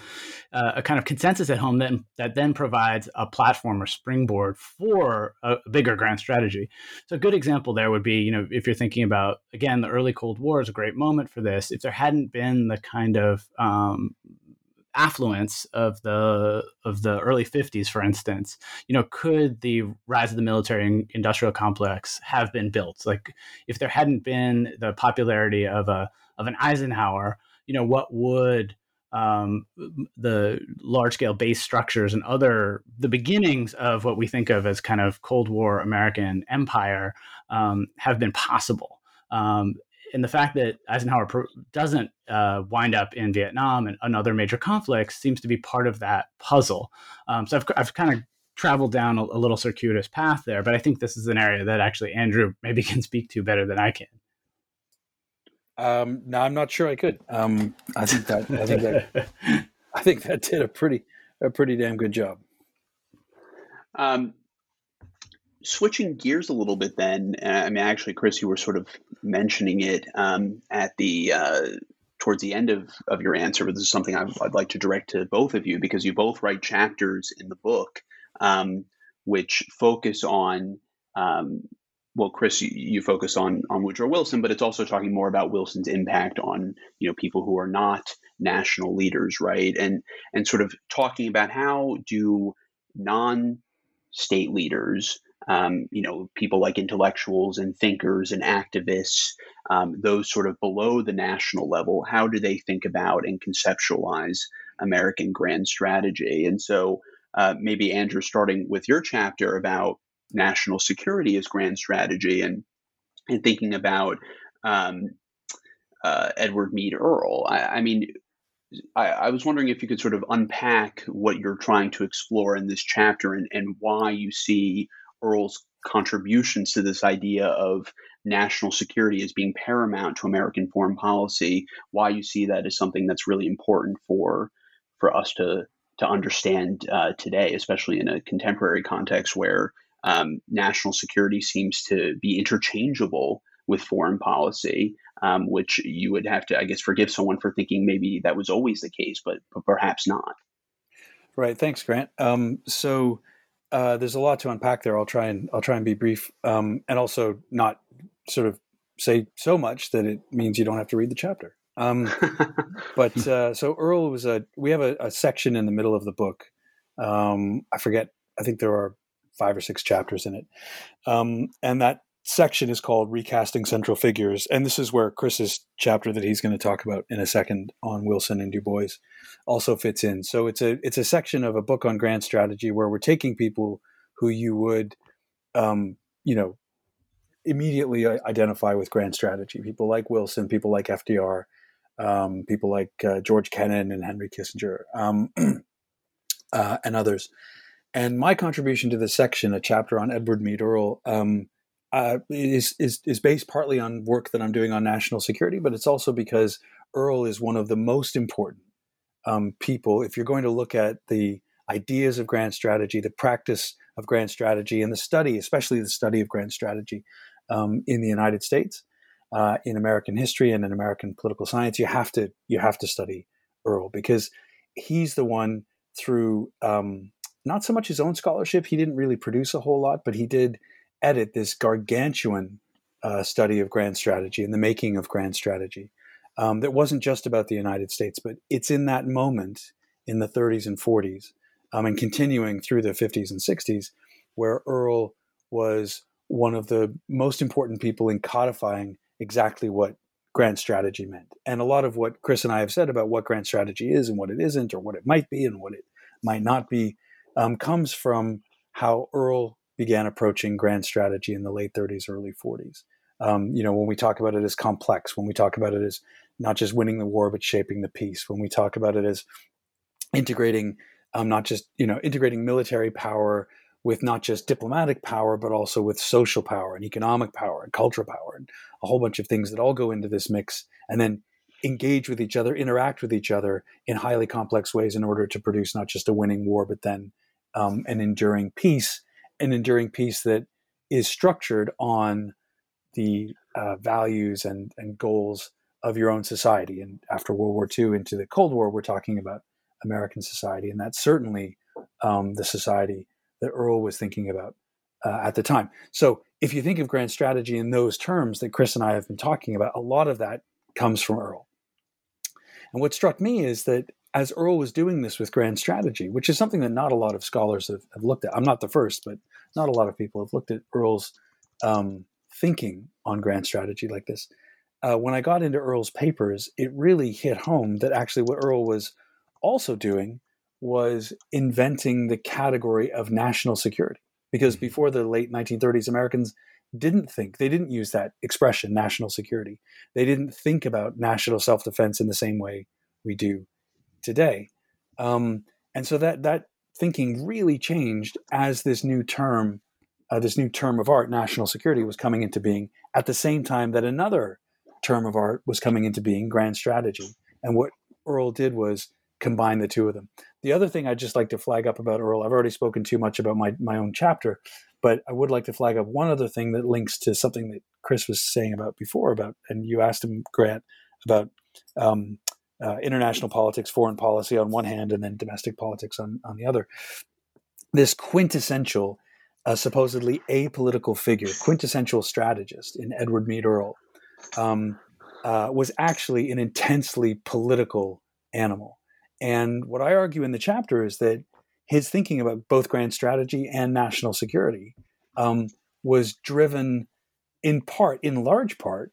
uh, a kind of consensus at home that, that then provides a platform or springboard for a, bigger grand strategy. So a good example there would be, you know, if you're thinking about, again, the early Cold War is a great moment for this. If there hadn't been the kind of um, affluence of the of the early 50s for instance you know could the rise of the military industrial complex have been built like if there hadn't been the popularity of a of an Eisenhower you know what would um, the large scale base structures and other the beginnings of what we think of as kind of Cold War American empire um, have been possible. Um, and the fact that Eisenhower doesn't uh, wind up in Vietnam and, and, other major conflicts seems to be part of that puzzle. Um, so I've, I've kind of traveled down a, a, little circuitous path there, but I think this is an area that actually Andrew maybe can speak to better than I can. Um, no, I'm not sure I could. Um, I think that I think that I think that did a pretty a pretty damn good job. Um, switching gears a little bit, then. Uh, I mean, actually, Chris, you were sort of mentioning it um, at the uh, towards the end of, of your answer, but this is something I'd, I'd, like to direct to both of you because you both write chapters in the book um, which focus on um, well, Chris, you, you, focus on on Woodrow Wilson, but it's also talking more about Wilson's impact on you know people who are not national leaders, right? And and sort of talking about how do non-state leaders, um, you know, people like intellectuals and thinkers and activists, um, those sort of below the national level, how do they think about and conceptualize American grand strategy? And so uh, maybe Andrew, starting with your chapter about national security as grand strategy and and thinking about um, uh, Edward Mead Earle. I, I mean, I, I, was wondering if you could sort of unpack what you're trying to explore in this chapter and, and why you see Earle's contributions to this idea of national security as being paramount to American foreign policy, why you see that as something that's really important for for us to to understand uh, today, especially in a contemporary context where um, national security seems to be interchangeable with foreign policy, um, which you would have to, I guess, forgive someone for thinking maybe that was always the case, but, but perhaps not. Right. Thanks, Grant. Um, so uh, there's a lot to unpack there. I'll try and I'll try and be brief, um, and also not sort of say so much that it means you don't have to read the chapter. Um, but uh, so Earle was a. We have a, a, section in the middle of the book. Um, I forget. I think there are five or six chapters in it. Um, and that section is called Recasting Central Figures. And this is where Chris's chapter that he's going to talk about in a second on Wilson and Du Bois also fits in. So it's a it's a section of a book on grand strategy where we're taking people who you would um, you know immediately identify with grand strategy. People like Wilson, people like FDR, um, people like uh, George Kennan and Henry Kissinger, um, uh, and others. And my contribution to this section, a chapter on Edward Mead Earle, um, uh, is, is, is based partly on work that I'm doing on national security, but it's also because Earle is one of the most important um, people. If you're going to look at the ideas of grand strategy, the practice of grand strategy, and the study, especially the study of grand strategy um, in the United States, uh, in American history and in American political science, you have to you have to study Earle because he's the one through um, not so much his own scholarship. He didn't really produce a whole lot, but he did edit this gargantuan uh, study of grand strategy and the making of grand strategy um, that wasn't just about the United States, but it's in that moment in the 30s and 40s um, and continuing through the 50s and 60s where Earle was one of the most important people in codifying exactly what grand strategy meant. And a lot of what Chris and I have said about what grand strategy is and what it isn't, or what it might be and what it might not be, um, comes from how Earle began approaching grand strategy in the late 30s, early 40s. Um, you know, when we talk about it as complex, when we talk about it as not just winning the war, but shaping the peace, when we talk about it as integrating, um, not just, you know, integrating military power with not just diplomatic power, but also with social power and economic power and cultural power and a whole bunch of things that all go into this mix. And then engage with each other, interact with each other in highly complex ways in order to produce not just a winning war, but then um, an enduring peace, an enduring peace that is structured on the uh, values and, and goals of your own society. And after World War II into the Cold War, we're talking about American society. And that's certainly um, the society that Earle was thinking about uh, at the time. So if you think of grand strategy in those terms that Chris and I have been talking about, a lot of that comes from Earle. And what struck me is that as Earle was doing this with grand strategy, which is something that not a lot of scholars have, have looked at. I'm not the first, but not a lot of people have looked at Earle's um, thinking on grand strategy like this. Uh, when I got into Earle's papers, it really hit home that actually what Earle was also doing was inventing the category of national security. Because mm-hmm. before the late 1930s, Americans didn't think, they didn't use that expression, national security. They didn't think about national self defense in the same way we do today. Um, and so that, that thinking really changed as this new term, uh, this new term of art, national security, was coming into being at the same time that another term of art was coming into being, grand strategy. And what Earle did was combine the two of them. The other thing I'd just like to flag up about Earle, I've already spoken too much about my, my own chapter, but I would like to flag up one other thing that links to something that Chris was saying about before about, and you asked him, Grant, about um, uh, international politics, foreign policy on one hand, and then domestic politics on, on the other. This quintessential, uh, supposedly apolitical figure, quintessential strategist in Edward Mead Earle, um, uh, was actually an intensely political animal. And what I argue in the chapter is that his thinking about both grand strategy and national security um, was driven in part, in large part,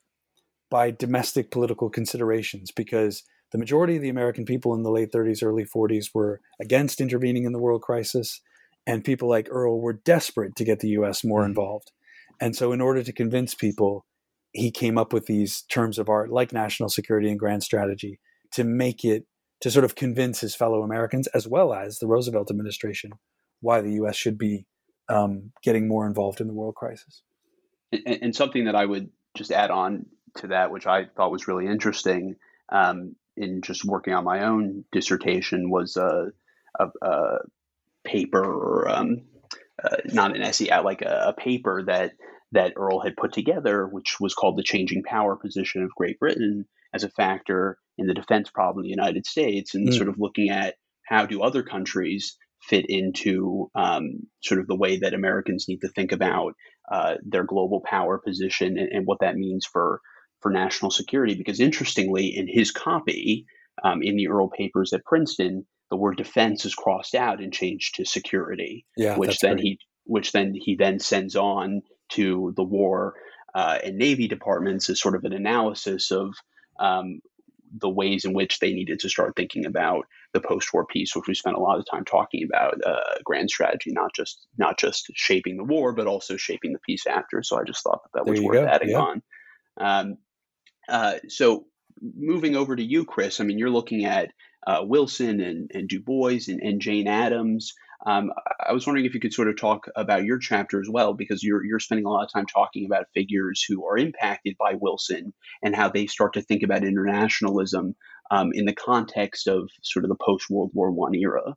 by domestic political considerations because the majority of the American people in the late 30s, early 40s were against intervening in the world crisis. And people like Earle were desperate to get the US more mm-hmm. involved. And so, in order to convince people, he came up with these terms of art like national security and grand strategy to make it to sort of convince his fellow Americans as well as the Roosevelt administration why the U.S. should be um, getting more involved in the world crisis. And, and, something that I would just add on to that, which I thought was really interesting um, in just working on my own dissertation, was a, a, a paper or um, uh, not an essay, uh, like a, a paper that that Earle had put together, which was called the changing power position of Great Britain as a factor in the defense problem of the United States, and mm. sort of looking at how do other countries fit into um, sort of the way that Americans need to think about uh, their global power position and, and, what that means for for national security. Because interestingly, in his copy um, in the Earle papers at Princeton, the word defense is crossed out and changed to security, yeah, which then great. he which then he then sends on to the War uh, and Navy departments as sort of an analysis of um, the ways in which they needed to start thinking about the post-war peace, which we spent a lot of time talking about uh, grand strategy, not just not just shaping the war, but also shaping the peace after. So I just thought that that was worth go. adding yeah. on. Um, uh, so moving over to you, Chris. I mean, you're looking at uh, Wilson and, and Du Bois and, and Jane Addams. Um, I was wondering if you could sort of talk about your chapter as well, because you're you're spending a lot of time talking about figures who are impacted by Wilson and how they start to think about internationalism um, in the context of sort of the post World War One era.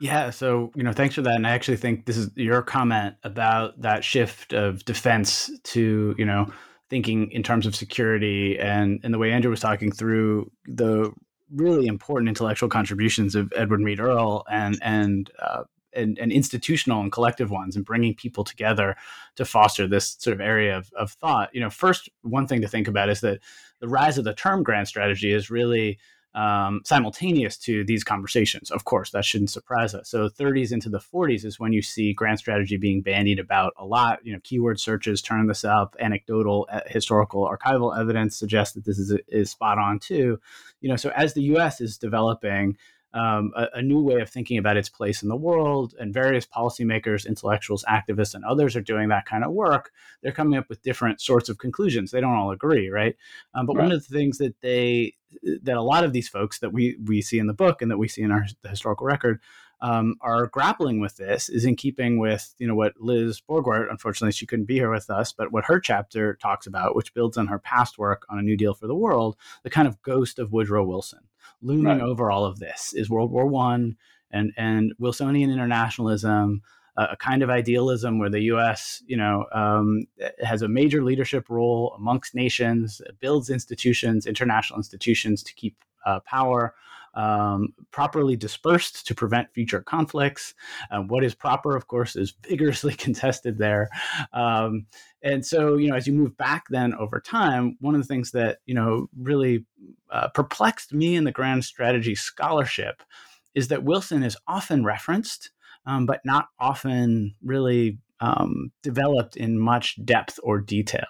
Yeah, so you know, thanks for that. And I actually think this is your comment about that shift of defense to you know thinking in terms of security and and the way Andrew was talking through the really important intellectual contributions of Edward Mead Earle and and, uh, and and institutional and collective ones, and bringing people together to foster this sort of area of, of thought. You know, first one thing to think about is that the rise of the term grand strategy is really um, simultaneous to these conversations. Of course, that shouldn't surprise us. So, 30s into the 40s is when you see grand strategy being bandied about a lot. You know, keyword searches turn this up. Anecdotal, uh, historical, archival evidence suggests that this is is spot on too. You know, so as the U.S. is developing um, a, a, new way of thinking about its place in the world, and various policymakers, intellectuals, activists, and others are doing that kind of work. They're coming up with different sorts of conclusions. They don't all agree, right? Um, but right. one of the things that they that a lot of these folks that we we see in the book and that we see in our historical record um, are grappling with this is in keeping with you know what Liz Borgwardt, unfortunately she couldn't be here with us, but what her chapter talks about, which builds on her past work on a New Deal for the World, the kind of ghost of Woodrow Wilson looming right. over all of this is World War One and and Wilsonian internationalism, uh, a kind of idealism where the U.S. you know um, has a major leadership role amongst nations, builds institutions, international institutions to keep uh, power. Um, properly dispersed to prevent future conflicts. Uh, what is proper, of course, is vigorously contested there. Um, and so, you know, as you move back then over time, one of the things that, you know, really uh, perplexed me in the grand strategy scholarship is that Wilson is often referenced, um, but not often really um, developed in much depth or detail.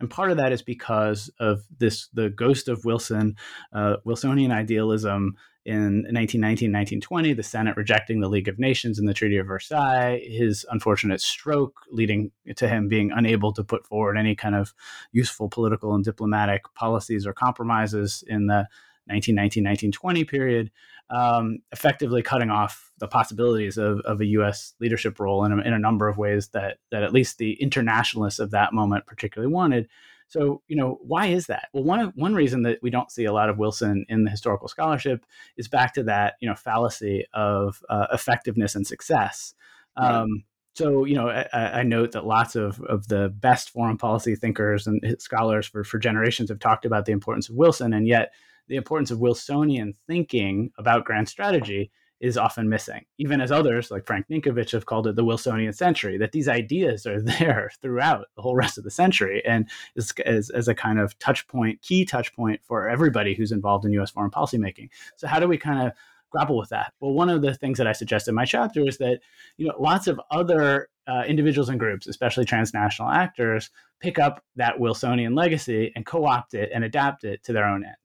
And part of that is because of this the ghost of Wilson, uh, Wilsonian idealism in 1919, 1920, the Senate rejecting the League of Nations and the Treaty of Versailles, his unfortunate stroke leading to him being unable to put forward any kind of useful political and diplomatic policies or compromises in the 1919, 1920 period, um, effectively cutting off the possibilities of, of a U.S. leadership role in a, in a number of ways that that at least the internationalists of that moment particularly wanted. So, you know, why is that? Well, one one reason that we don't see a lot of Wilson in the historical scholarship is back to that, you know, fallacy of uh, effectiveness and success. Right. Um, so, you know, I, I, note that lots of, of the best foreign policy thinkers and scholars for, for generations have talked about the importance of Wilson, and yet the importance of Wilsonian thinking about grand strategy is often missing, even as others like Frank Ninkovich have called it the Wilsonian century, that these ideas are there throughout the whole rest of the century and as, as, a kind of touch point, key touch point for everybody who's involved in US foreign policy making. So how do we kind of grapple with that? Well, one of the things that I suggest in my chapter is that, you know, lots of other uh, individuals and groups, especially transnational actors, pick up that Wilsonian legacy and co-opt it and adapt it to their own ends.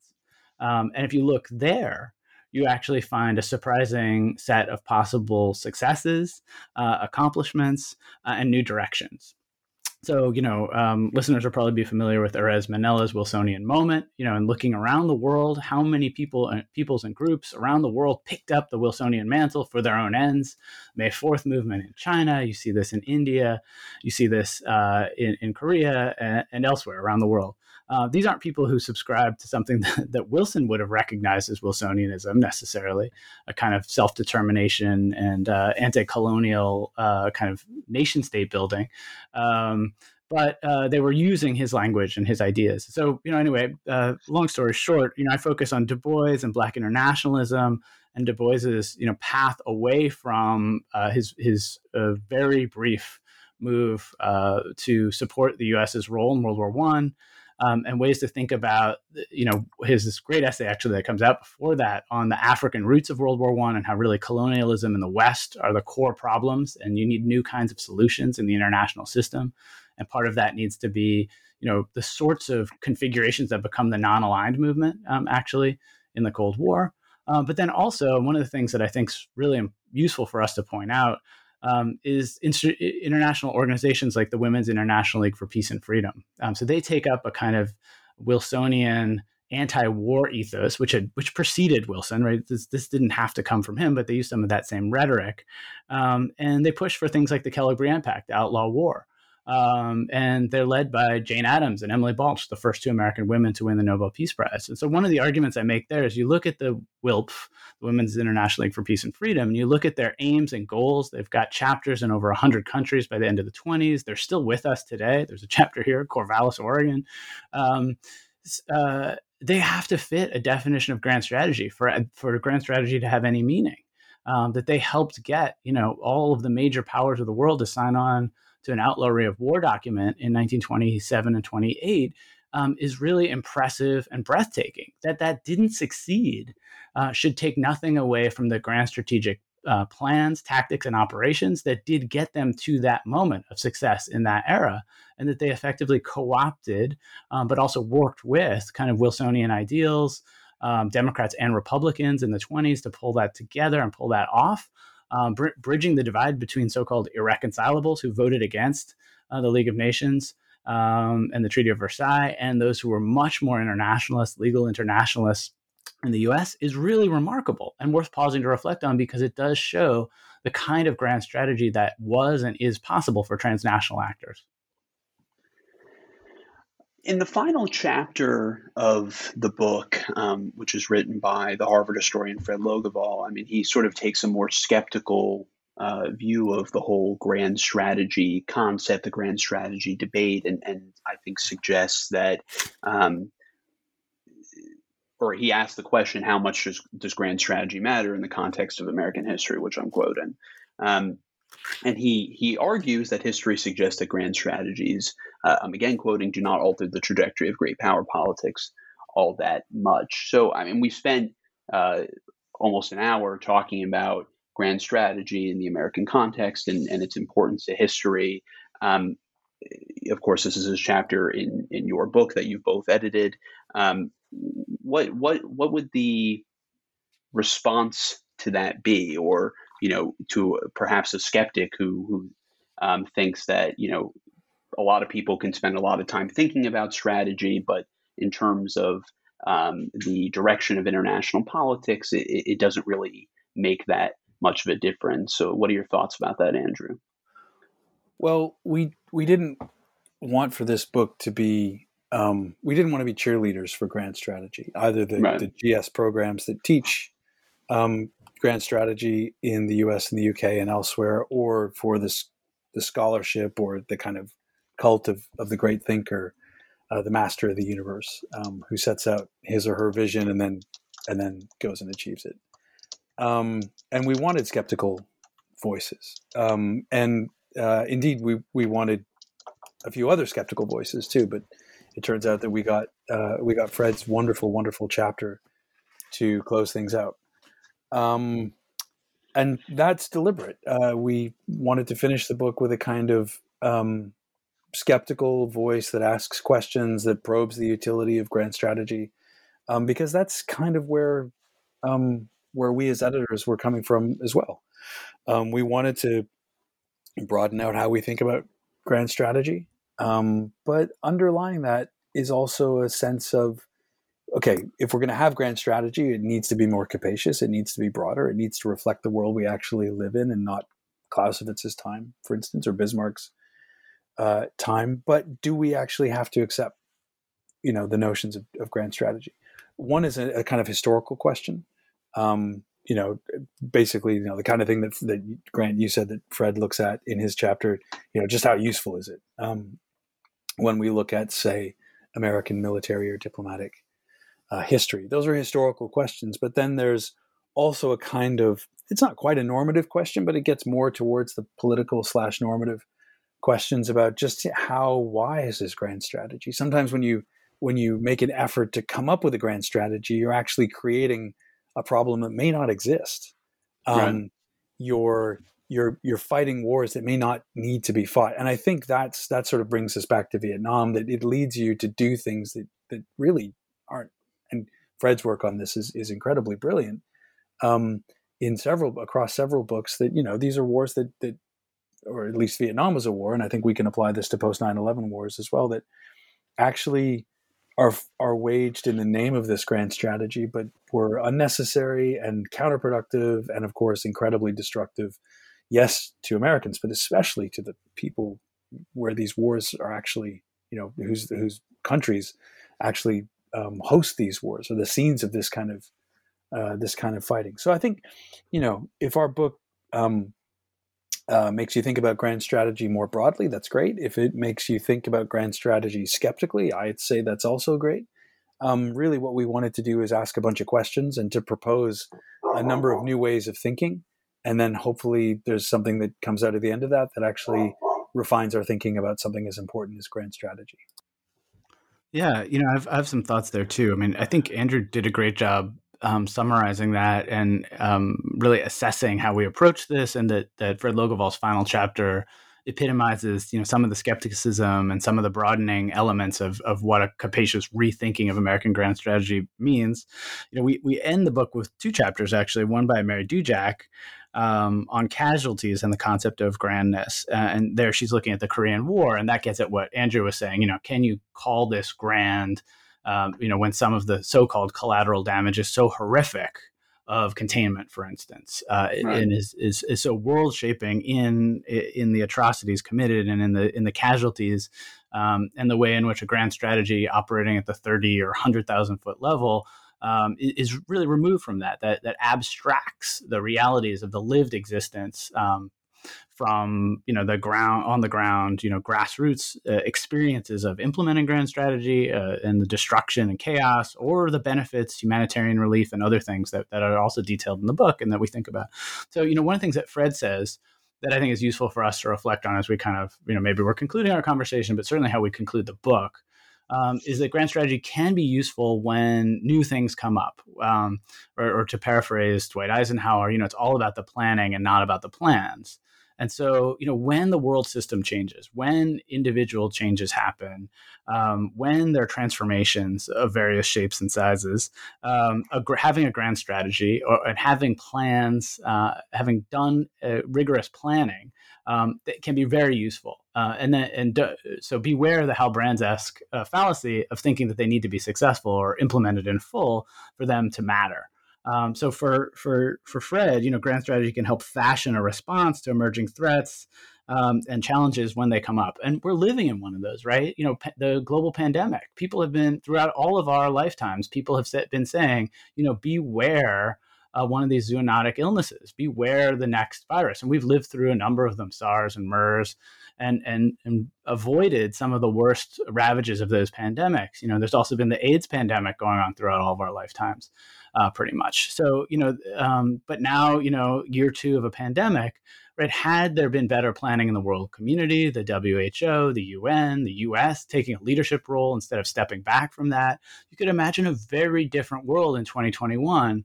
Um, and if you look there, you actually find a surprising set of possible successes, uh, accomplishments, uh, and new directions. So, you know, um, listeners will probably be familiar with Erez Manela's Wilsonian moment, you know, and looking around the world, how many people, uh, peoples and groups around the world picked up the Wilsonian mantle for their own ends. May 4th movement in China, you see this in India, you see this uh, in, in Korea and, and elsewhere around the world. Uh, these aren't people who subscribe to something that, that, Wilson would have recognized as Wilsonianism necessarily, a kind of self determination and uh, anti colonial uh, kind of nation state building. Um, but uh, they were using his language and his ideas. So, you know, anyway, uh, long story short, you know, I focus on Du Bois and Black internationalism and Du Bois's, you know, path away from uh, his his very brief move to support the U.S.'s role in World War One um, and ways to think about, you know, his this great essay actually that comes out before that on the African roots of World War One and how really colonialism in the West are the core problems, and you need new kinds of solutions in the international system, and part of that needs to be, you know, the sorts of configurations that become the non-aligned movement um, actually in the Cold War. Uh, but then also one of the things that I think is really useful for us to point out um, is inter- international organizations like the Women's International League for Peace and Freedom. Um, so they take up a kind of Wilsonian anti-war ethos, which had which preceded Wilson. Right, this, this didn't have to come from him, but they used some of that same rhetoric, um, and they push for things like the Kellogg-Briand Pact outlaw war. Um, and they're led by Jane Addams and Emily Balch, the first two American women to win the Nobel Peace Prize. And so, one of the arguments I make there is you look at the WILPF, the Women's International League for Peace and Freedom, and you look at their aims and goals. They've got chapters in over 100 countries by the end of the 20s. They're still with us today. There's a chapter here, Corvallis, Oregon. Um, uh, they have to fit a definition of grand strategy for, for a grand strategy to have any meaning. Um, that they helped get, you know, all of the major powers of the world to sign on to an outlawry of war document in 1927 and 28 um, is really impressive and breathtaking. That that didn't succeed uh, should take nothing away from the grand strategic uh, plans, tactics, and operations that did get them to that moment of success in that era, and that they effectively co-opted, um, but also worked with kind of Wilsonian ideals, um, Democrats and Republicans in the 20s to pull that together and pull that off um, br- bridging the divide between so-called irreconcilables who voted against uh, the League of Nations um, and the Treaty of Versailles, and those who were much more internationalist, legal internationalists in the U.S. is really remarkable and worth pausing to reflect on because it does show the kind of grand strategy that was and is possible for transnational actors in the final chapter of the book, um, which is written by the Harvard historian Fred Logevall, I mean, he sort of takes a more skeptical uh, view of the whole grand strategy concept, the grand strategy debate, and, and I think suggests that, um, or he asked the question, how much does, does grand strategy matter in the context of American history, which I'm quoting. Um, and he he argues that history suggests that grand strategies, uh, I'm again quoting, do not alter the trajectory of great power politics all that much. So I mean, we spent uh, almost an hour talking about grand strategy in the American context and, and its importance to history. Um, of course, this is a chapter in in your book that you've both edited. Um, what what what would the response to that be, or you know, to perhaps a skeptic who who um, thinks that you know a lot of people can spend a lot of time thinking about strategy, but in terms of um, the direction of international politics, it, it doesn't really make that much of a difference. So, what are your thoughts about that, Andrew? Well, we we didn't want for this book to be um, we didn't want to be cheerleaders for grand strategy either the, right. the gs programs that teach um, grand strategy in the us and the uk and elsewhere or for this the scholarship or the kind of cult of, of the great thinker uh, the master of the universe um, who sets out his or her vision and then and then goes and achieves it um, and we wanted skeptical voices um, and uh, indeed we we wanted a few other skeptical voices too. But it turns out that we got uh, we got Fred's wonderful, wonderful chapter to close things out. Um, and that's deliberate. Uh, we wanted to finish the book with a kind of um, skeptical voice that asks questions, that probes the utility of grand strategy, um, because that's kind of where um, where we as editors were coming from as well. Um, we wanted to broaden out how we think about grand strategy um, but underlying that is also a sense of okay, if we're going to have grand strategy, it needs to be more capacious. It needs to be broader. It needs to reflect the world we actually live in and not Clausewitz's time, for instance, or Bismarck's uh, time. But do we actually have to accept, you know, the notions of, of grand strategy? One is a, a kind of historical question. Um, you know, basically, you know, the kind of thing that, that Grant, you said that Fred looks at in his chapter, you know, just how useful is it? Um, when we look at, say, American military or diplomatic uh, history. Those are historical questions, but then there's also a kind of it's not quite a normative question, but it gets more towards the political slash normative questions about just how wise is grand strategy. Sometimes when you when you make an effort to come up with a grand strategy, you're actually creating a problem that may not exist. Um, right. You're you're you're fighting wars that may not need to be fought and i think that's that sort of brings us back to vietnam that it leads you to do things that that really aren't and fred's work on this is is incredibly brilliant um, in several across several books that you know these are wars that that or at least vietnam was a war and i think we can apply this to post 9-11 wars as well that actually are are waged in the name of this grand strategy but were unnecessary and counterproductive and of course incredibly destructive yes to Americans, but especially to the people where these wars are actually, you know, whose whose countries actually um, host these wars or the scenes of this kind of uh, this kind of fighting. So I think, you know, if our book um, uh, makes you think about grand strategy more broadly, that's great. If it makes you think about grand strategy skeptically, I'd say that's also great. Um, really, what we wanted to do is ask a bunch of questions and to propose a number of new ways of thinking and then hopefully there's something that comes out of the end of that that actually refines our thinking about something as important as grand strategy yeah you know I've, I have some thoughts there too i mean i think andrew did a great job um, summarizing that and um, really assessing how we approach this and that, that fred logevall's final chapter epitomizes you know some of the skepticism and some of the broadening elements of, of what a capacious rethinking of American grand strategy means. You know, we, we end the book with two chapters actually, one by Mary Dudziak, um, on casualties and the concept of grandness. Uh, and there she's looking at the Korean War, and that gets at what Andrew was saying. You know, can you call this grand? Um, you know, when some of the so-called collateral damage is so horrific of containment, for instance, uh, right. and is, is is so world shaping in in the atrocities committed and in the in the casualties, um, and the way in which a grand strategy operating at the thirty or hundred thousand foot level um, is really removed from that, that that abstracts the realities of the lived existence um, from you know the ground on the ground, you know grassroots uh, experiences of implementing grand strategy uh, and the destruction and chaos, or the benefits, humanitarian relief, and other things that, that are also detailed in the book and that we think about. So you know one of the things that Fred says that I think is useful for us to reflect on as we kind of you know maybe we're concluding our conversation, but certainly how we conclude the book um, is that grand strategy can be useful when new things come up. Um, or, or, to paraphrase Dwight Eisenhower, you know, it's all about the planning and not about the plans. And so, you know, when the world system changes, when individual changes happen, um, when there are transformations of various shapes and sizes, um, a, having a grand strategy or, and having plans, uh, having done uh, rigorous planning, um, that can be very useful. Uh, and then, and do, so beware of the Hal Brands esque uh, fallacy of thinking that they need to be successful or implemented in full for them to matter. Um, so for for for Fred, you know, grand strategy can help fashion a response to emerging threats um, and challenges when they come up. And we're living in one of those, right? You know, pa- the global pandemic. People have been throughout all of our lifetimes. People have been saying, you know, beware. Uh, one of these zoonotic illnesses. Beware the next virus, and we've lived through a number of them: SARS and MERS, and and and avoided some of the worst ravages of those pandemics. You know, there's also been the AIDS pandemic going on throughout all of our lifetimes uh, pretty much. So, you know, um, but now, you know, year two of a pandemic, right? Had there been better planning in the world community, the WHO, the UN, the US taking a leadership role instead of stepping back from that, you could imagine a very different world in 2021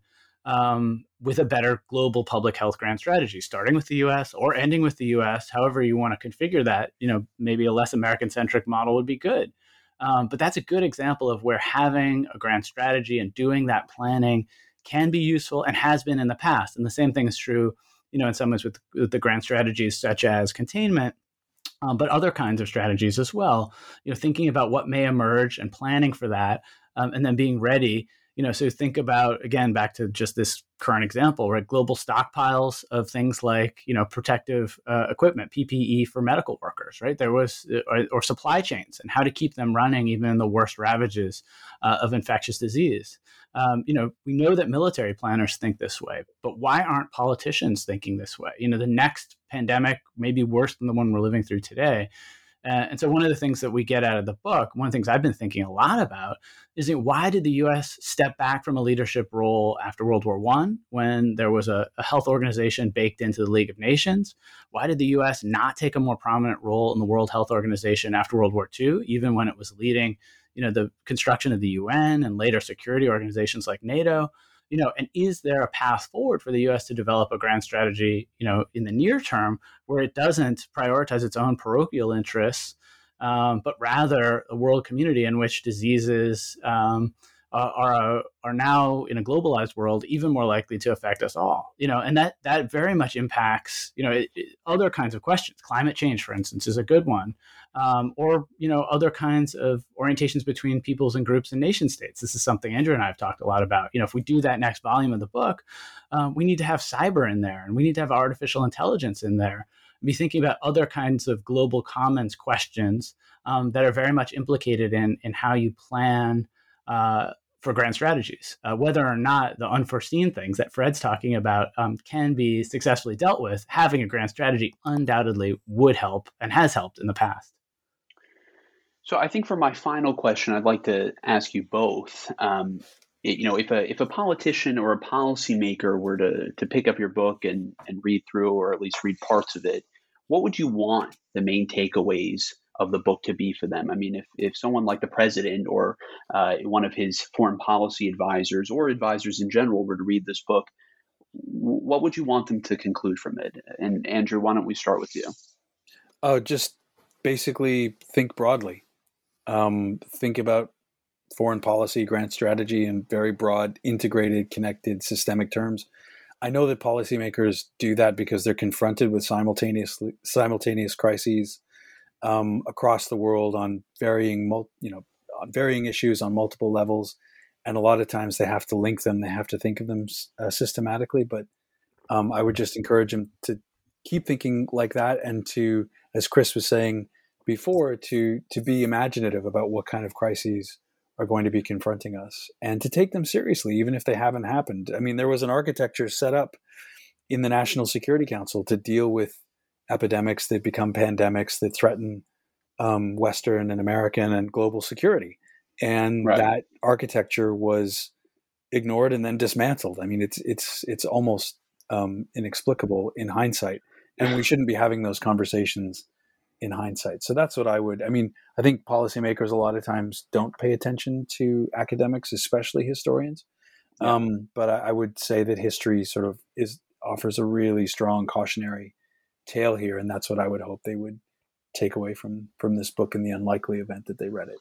um, with a better global public health grand strategy, starting with the US or ending with the US, however you want to configure that. You know, maybe a less American centric model would be good. Um, but that's a good example of where having a grand strategy and doing that planning can be useful and has been in the past. And the same thing is true, you know, in some ways with, with the grand strategies such as containment. Um, but other kinds of strategies as well. You know, thinking about what may emerge and planning for that, um, and then being ready you know, so think about again back to just this current example, right? Global stockpiles of things like you know protective uh, equipment, PPE for medical workers, right? There was uh, or, or, supply chains and how to keep them running even in the worst ravages uh, of infectious disease. Um, you know, we know that military planners think this way, but why aren't politicians thinking this way? You know, the next pandemic may be worse than the one we're living through today. Uh, and so, one of the things that we get out of the book, one of the things I've been thinking a lot about, is why did the U.S. step back from a leadership role after World War One, when there was a, a, health organization baked into the League of Nations? Why did the U.S. not take a more prominent role in the World Health Organization after World War II, even when it was leading, you know, the construction of the UN and later security organizations like NATO? You know, and is there a path forward for the U.S. to develop a grand strategy, you know, in the near term where it doesn't prioritize its own parochial interests, um, but rather a world community in which diseases um, are are now in a globalized world even more likely to affect us all you know and that that very much impacts you know it, it, other kinds of questions climate change for instance is a good one um, or you know other kinds of orientations between peoples and groups and nation states. This is something Andrew and I have talked a lot about. You know, if we do that next volume of the book, um, we need to have cyber in there, and we need to have artificial intelligence in there. Be thinking about other kinds of global commons questions um, that are very much implicated in in how you plan. Uh, for grand strategies. Uh, whether or not the unforeseen things that Fred's talking about um, can be successfully dealt with, having a grand strategy undoubtedly would help and has helped in the past. So I think for my final question, I'd like to ask you both. Um, you know, if a if a politician or a policymaker were to to pick up your book and and read through, or at least read parts of it, what would you want the main takeaways of the book to be for them? I mean, if if someone like the president or uh, one of his foreign policy advisors or advisors in general were to read this book, what would you want them to conclude from it? And Andrew, why don't we start with you? Oh, just basically think broadly um, think about foreign policy, grand strategy in very broad, integrated, connected, systemic terms. I know that policymakers do that because they're confronted with simultaneous simultaneous crises um, across the world on varying, you know, on varying issues on multiple levels, and a lot of times they have to link them. They have to think of them uh, systematically. But um, I would just encourage them to keep thinking like that, and to, as Chris was saying, before to to be imaginative about what kind of crises are going to be confronting us and to take them seriously even if they haven't happened i mean there was an architecture set up in the national security council to deal with epidemics that become pandemics that threaten um, Western and American and global security. And right. that architecture was ignored and then dismantled. I mean, it's it's it's almost um, inexplicable in hindsight, and we shouldn't be having those conversations in hindsight. So that's what I would. I mean, I think policymakers a lot of times don't pay attention to academics, especially historians. Um, but I, I, would say that history sort of is offers a really strong cautionary tale here, and that's what I would hope they would take away from from this book in the unlikely event that they read it.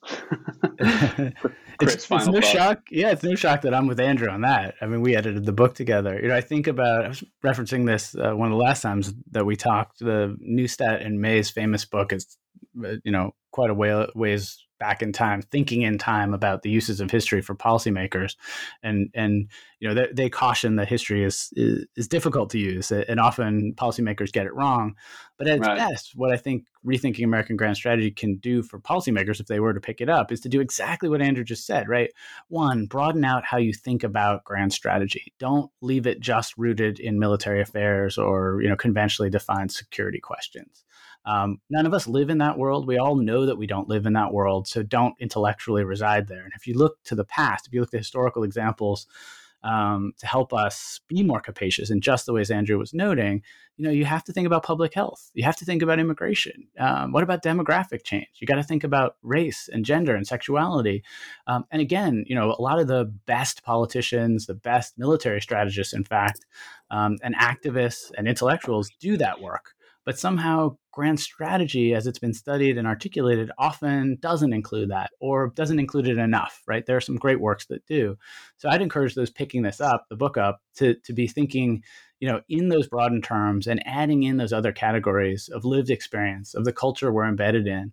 Chris, it's, it's, no thought. shock. Yeah, it's no shock that I'm with Andrew on that. I mean, we edited the book together. You know, I think about I was referencing this uh, one of the last times that we talked. The Neustadt and May's famous book is, uh, you know, quite a way, ways back in time, thinking in time about the uses of history for policymakers, and and you know they, they caution that history is, is, is difficult to use, and often policymakers get it wrong. But at right. best, what I think rethinking American grand strategy can do for policymakers, if they were to pick it up, is to do exactly what Andrew just said. Right, one, broaden out how you think about grand strategy. Don't leave it just rooted in military affairs or you know conventionally defined security questions. Um, none of us live in that world. We all know that we don't live in that world, so don't intellectually reside there. And if you look to the past, if you look to historical examples um, to help us be more capacious in just the ways Andrew was noting, you know, you have to think about public health. You have to think about immigration. Um, what about demographic change? You got to think about race and gender and sexuality. Um, and again, you know, a lot of the best politicians, the best military strategists, in fact, um, and activists and intellectuals do that work. But somehow grand strategy, as it's been studied and articulated, often doesn't include that or doesn't include it enough, right? There are some great works that do. So I'd encourage those picking this up, the book up, to, to be thinking, you know, in those broadened terms and adding in those other categories of lived experience, of the culture we're embedded in,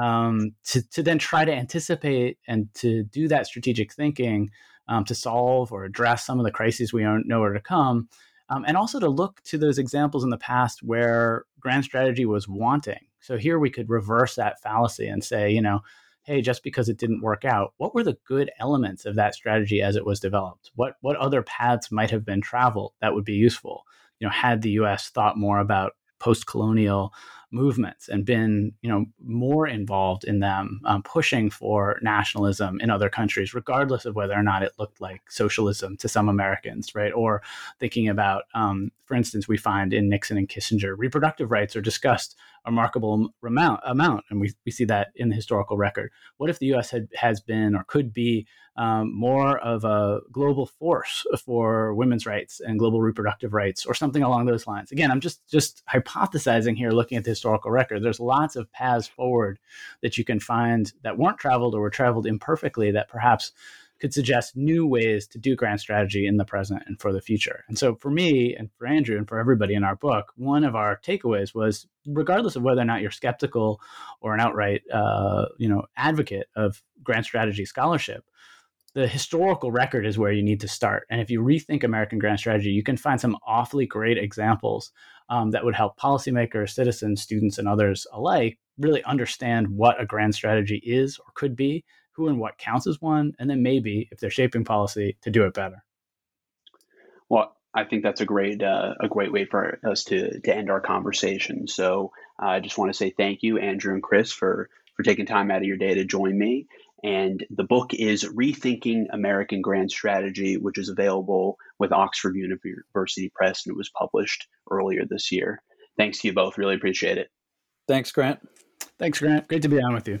um, to, to then try to anticipate and to do that strategic thinking um, to solve or address some of the crises we know are to come um, and also to look to those examples in the past where grand strategy was wanting. So here we could reverse that fallacy and say, you know, hey, just because it didn't work out, what were the good elements of that strategy as it was developed? What what other paths might have been traveled that would be useful? You know, had the U.S. thought more about post-colonial movements and been you know more involved in them um, pushing for nationalism in other countries regardless of whether or not it looked like socialism to some americans right? Or thinking about um, for instance we find in nixon and kissinger reproductive rights are discussed remarkable amount, amount and we, we see that in the historical record. What if the us had, has been or could be um, more of a global force for women's rights and global reproductive rights or something along those lines? Again i'm just just hypothesizing here looking at the historical record. There's lots of paths forward that you can find that weren't traveled or were traveled imperfectly that perhaps could suggest new ways to do grand strategy in the present and for the future. And so for me and for Andrew and for everybody in our book, one of our takeaways was regardless of whether or not you're skeptical or an outright uh, you know advocate of grand strategy scholarship, the historical record is where you need to start. And if you rethink American grand strategy, you can find some awfully great examples um, that would help policymakers, citizens, students, and others alike really understand what a grand strategy is or could be, who and what counts as one, and then maybe, if they're shaping policy, to do it better. Well, I think that's a great uh, a great way for us to to end our conversation. So uh, I just want to say thank you, Andrew and Chris, for for taking time out of your day to join me. And the book is Rethinking American Grand Strategy, which is available with Oxford University Press and it was published earlier this year. Thanks to you both. Really appreciate it. Thanks, Grant. Thanks, Grant. Great to be on with you.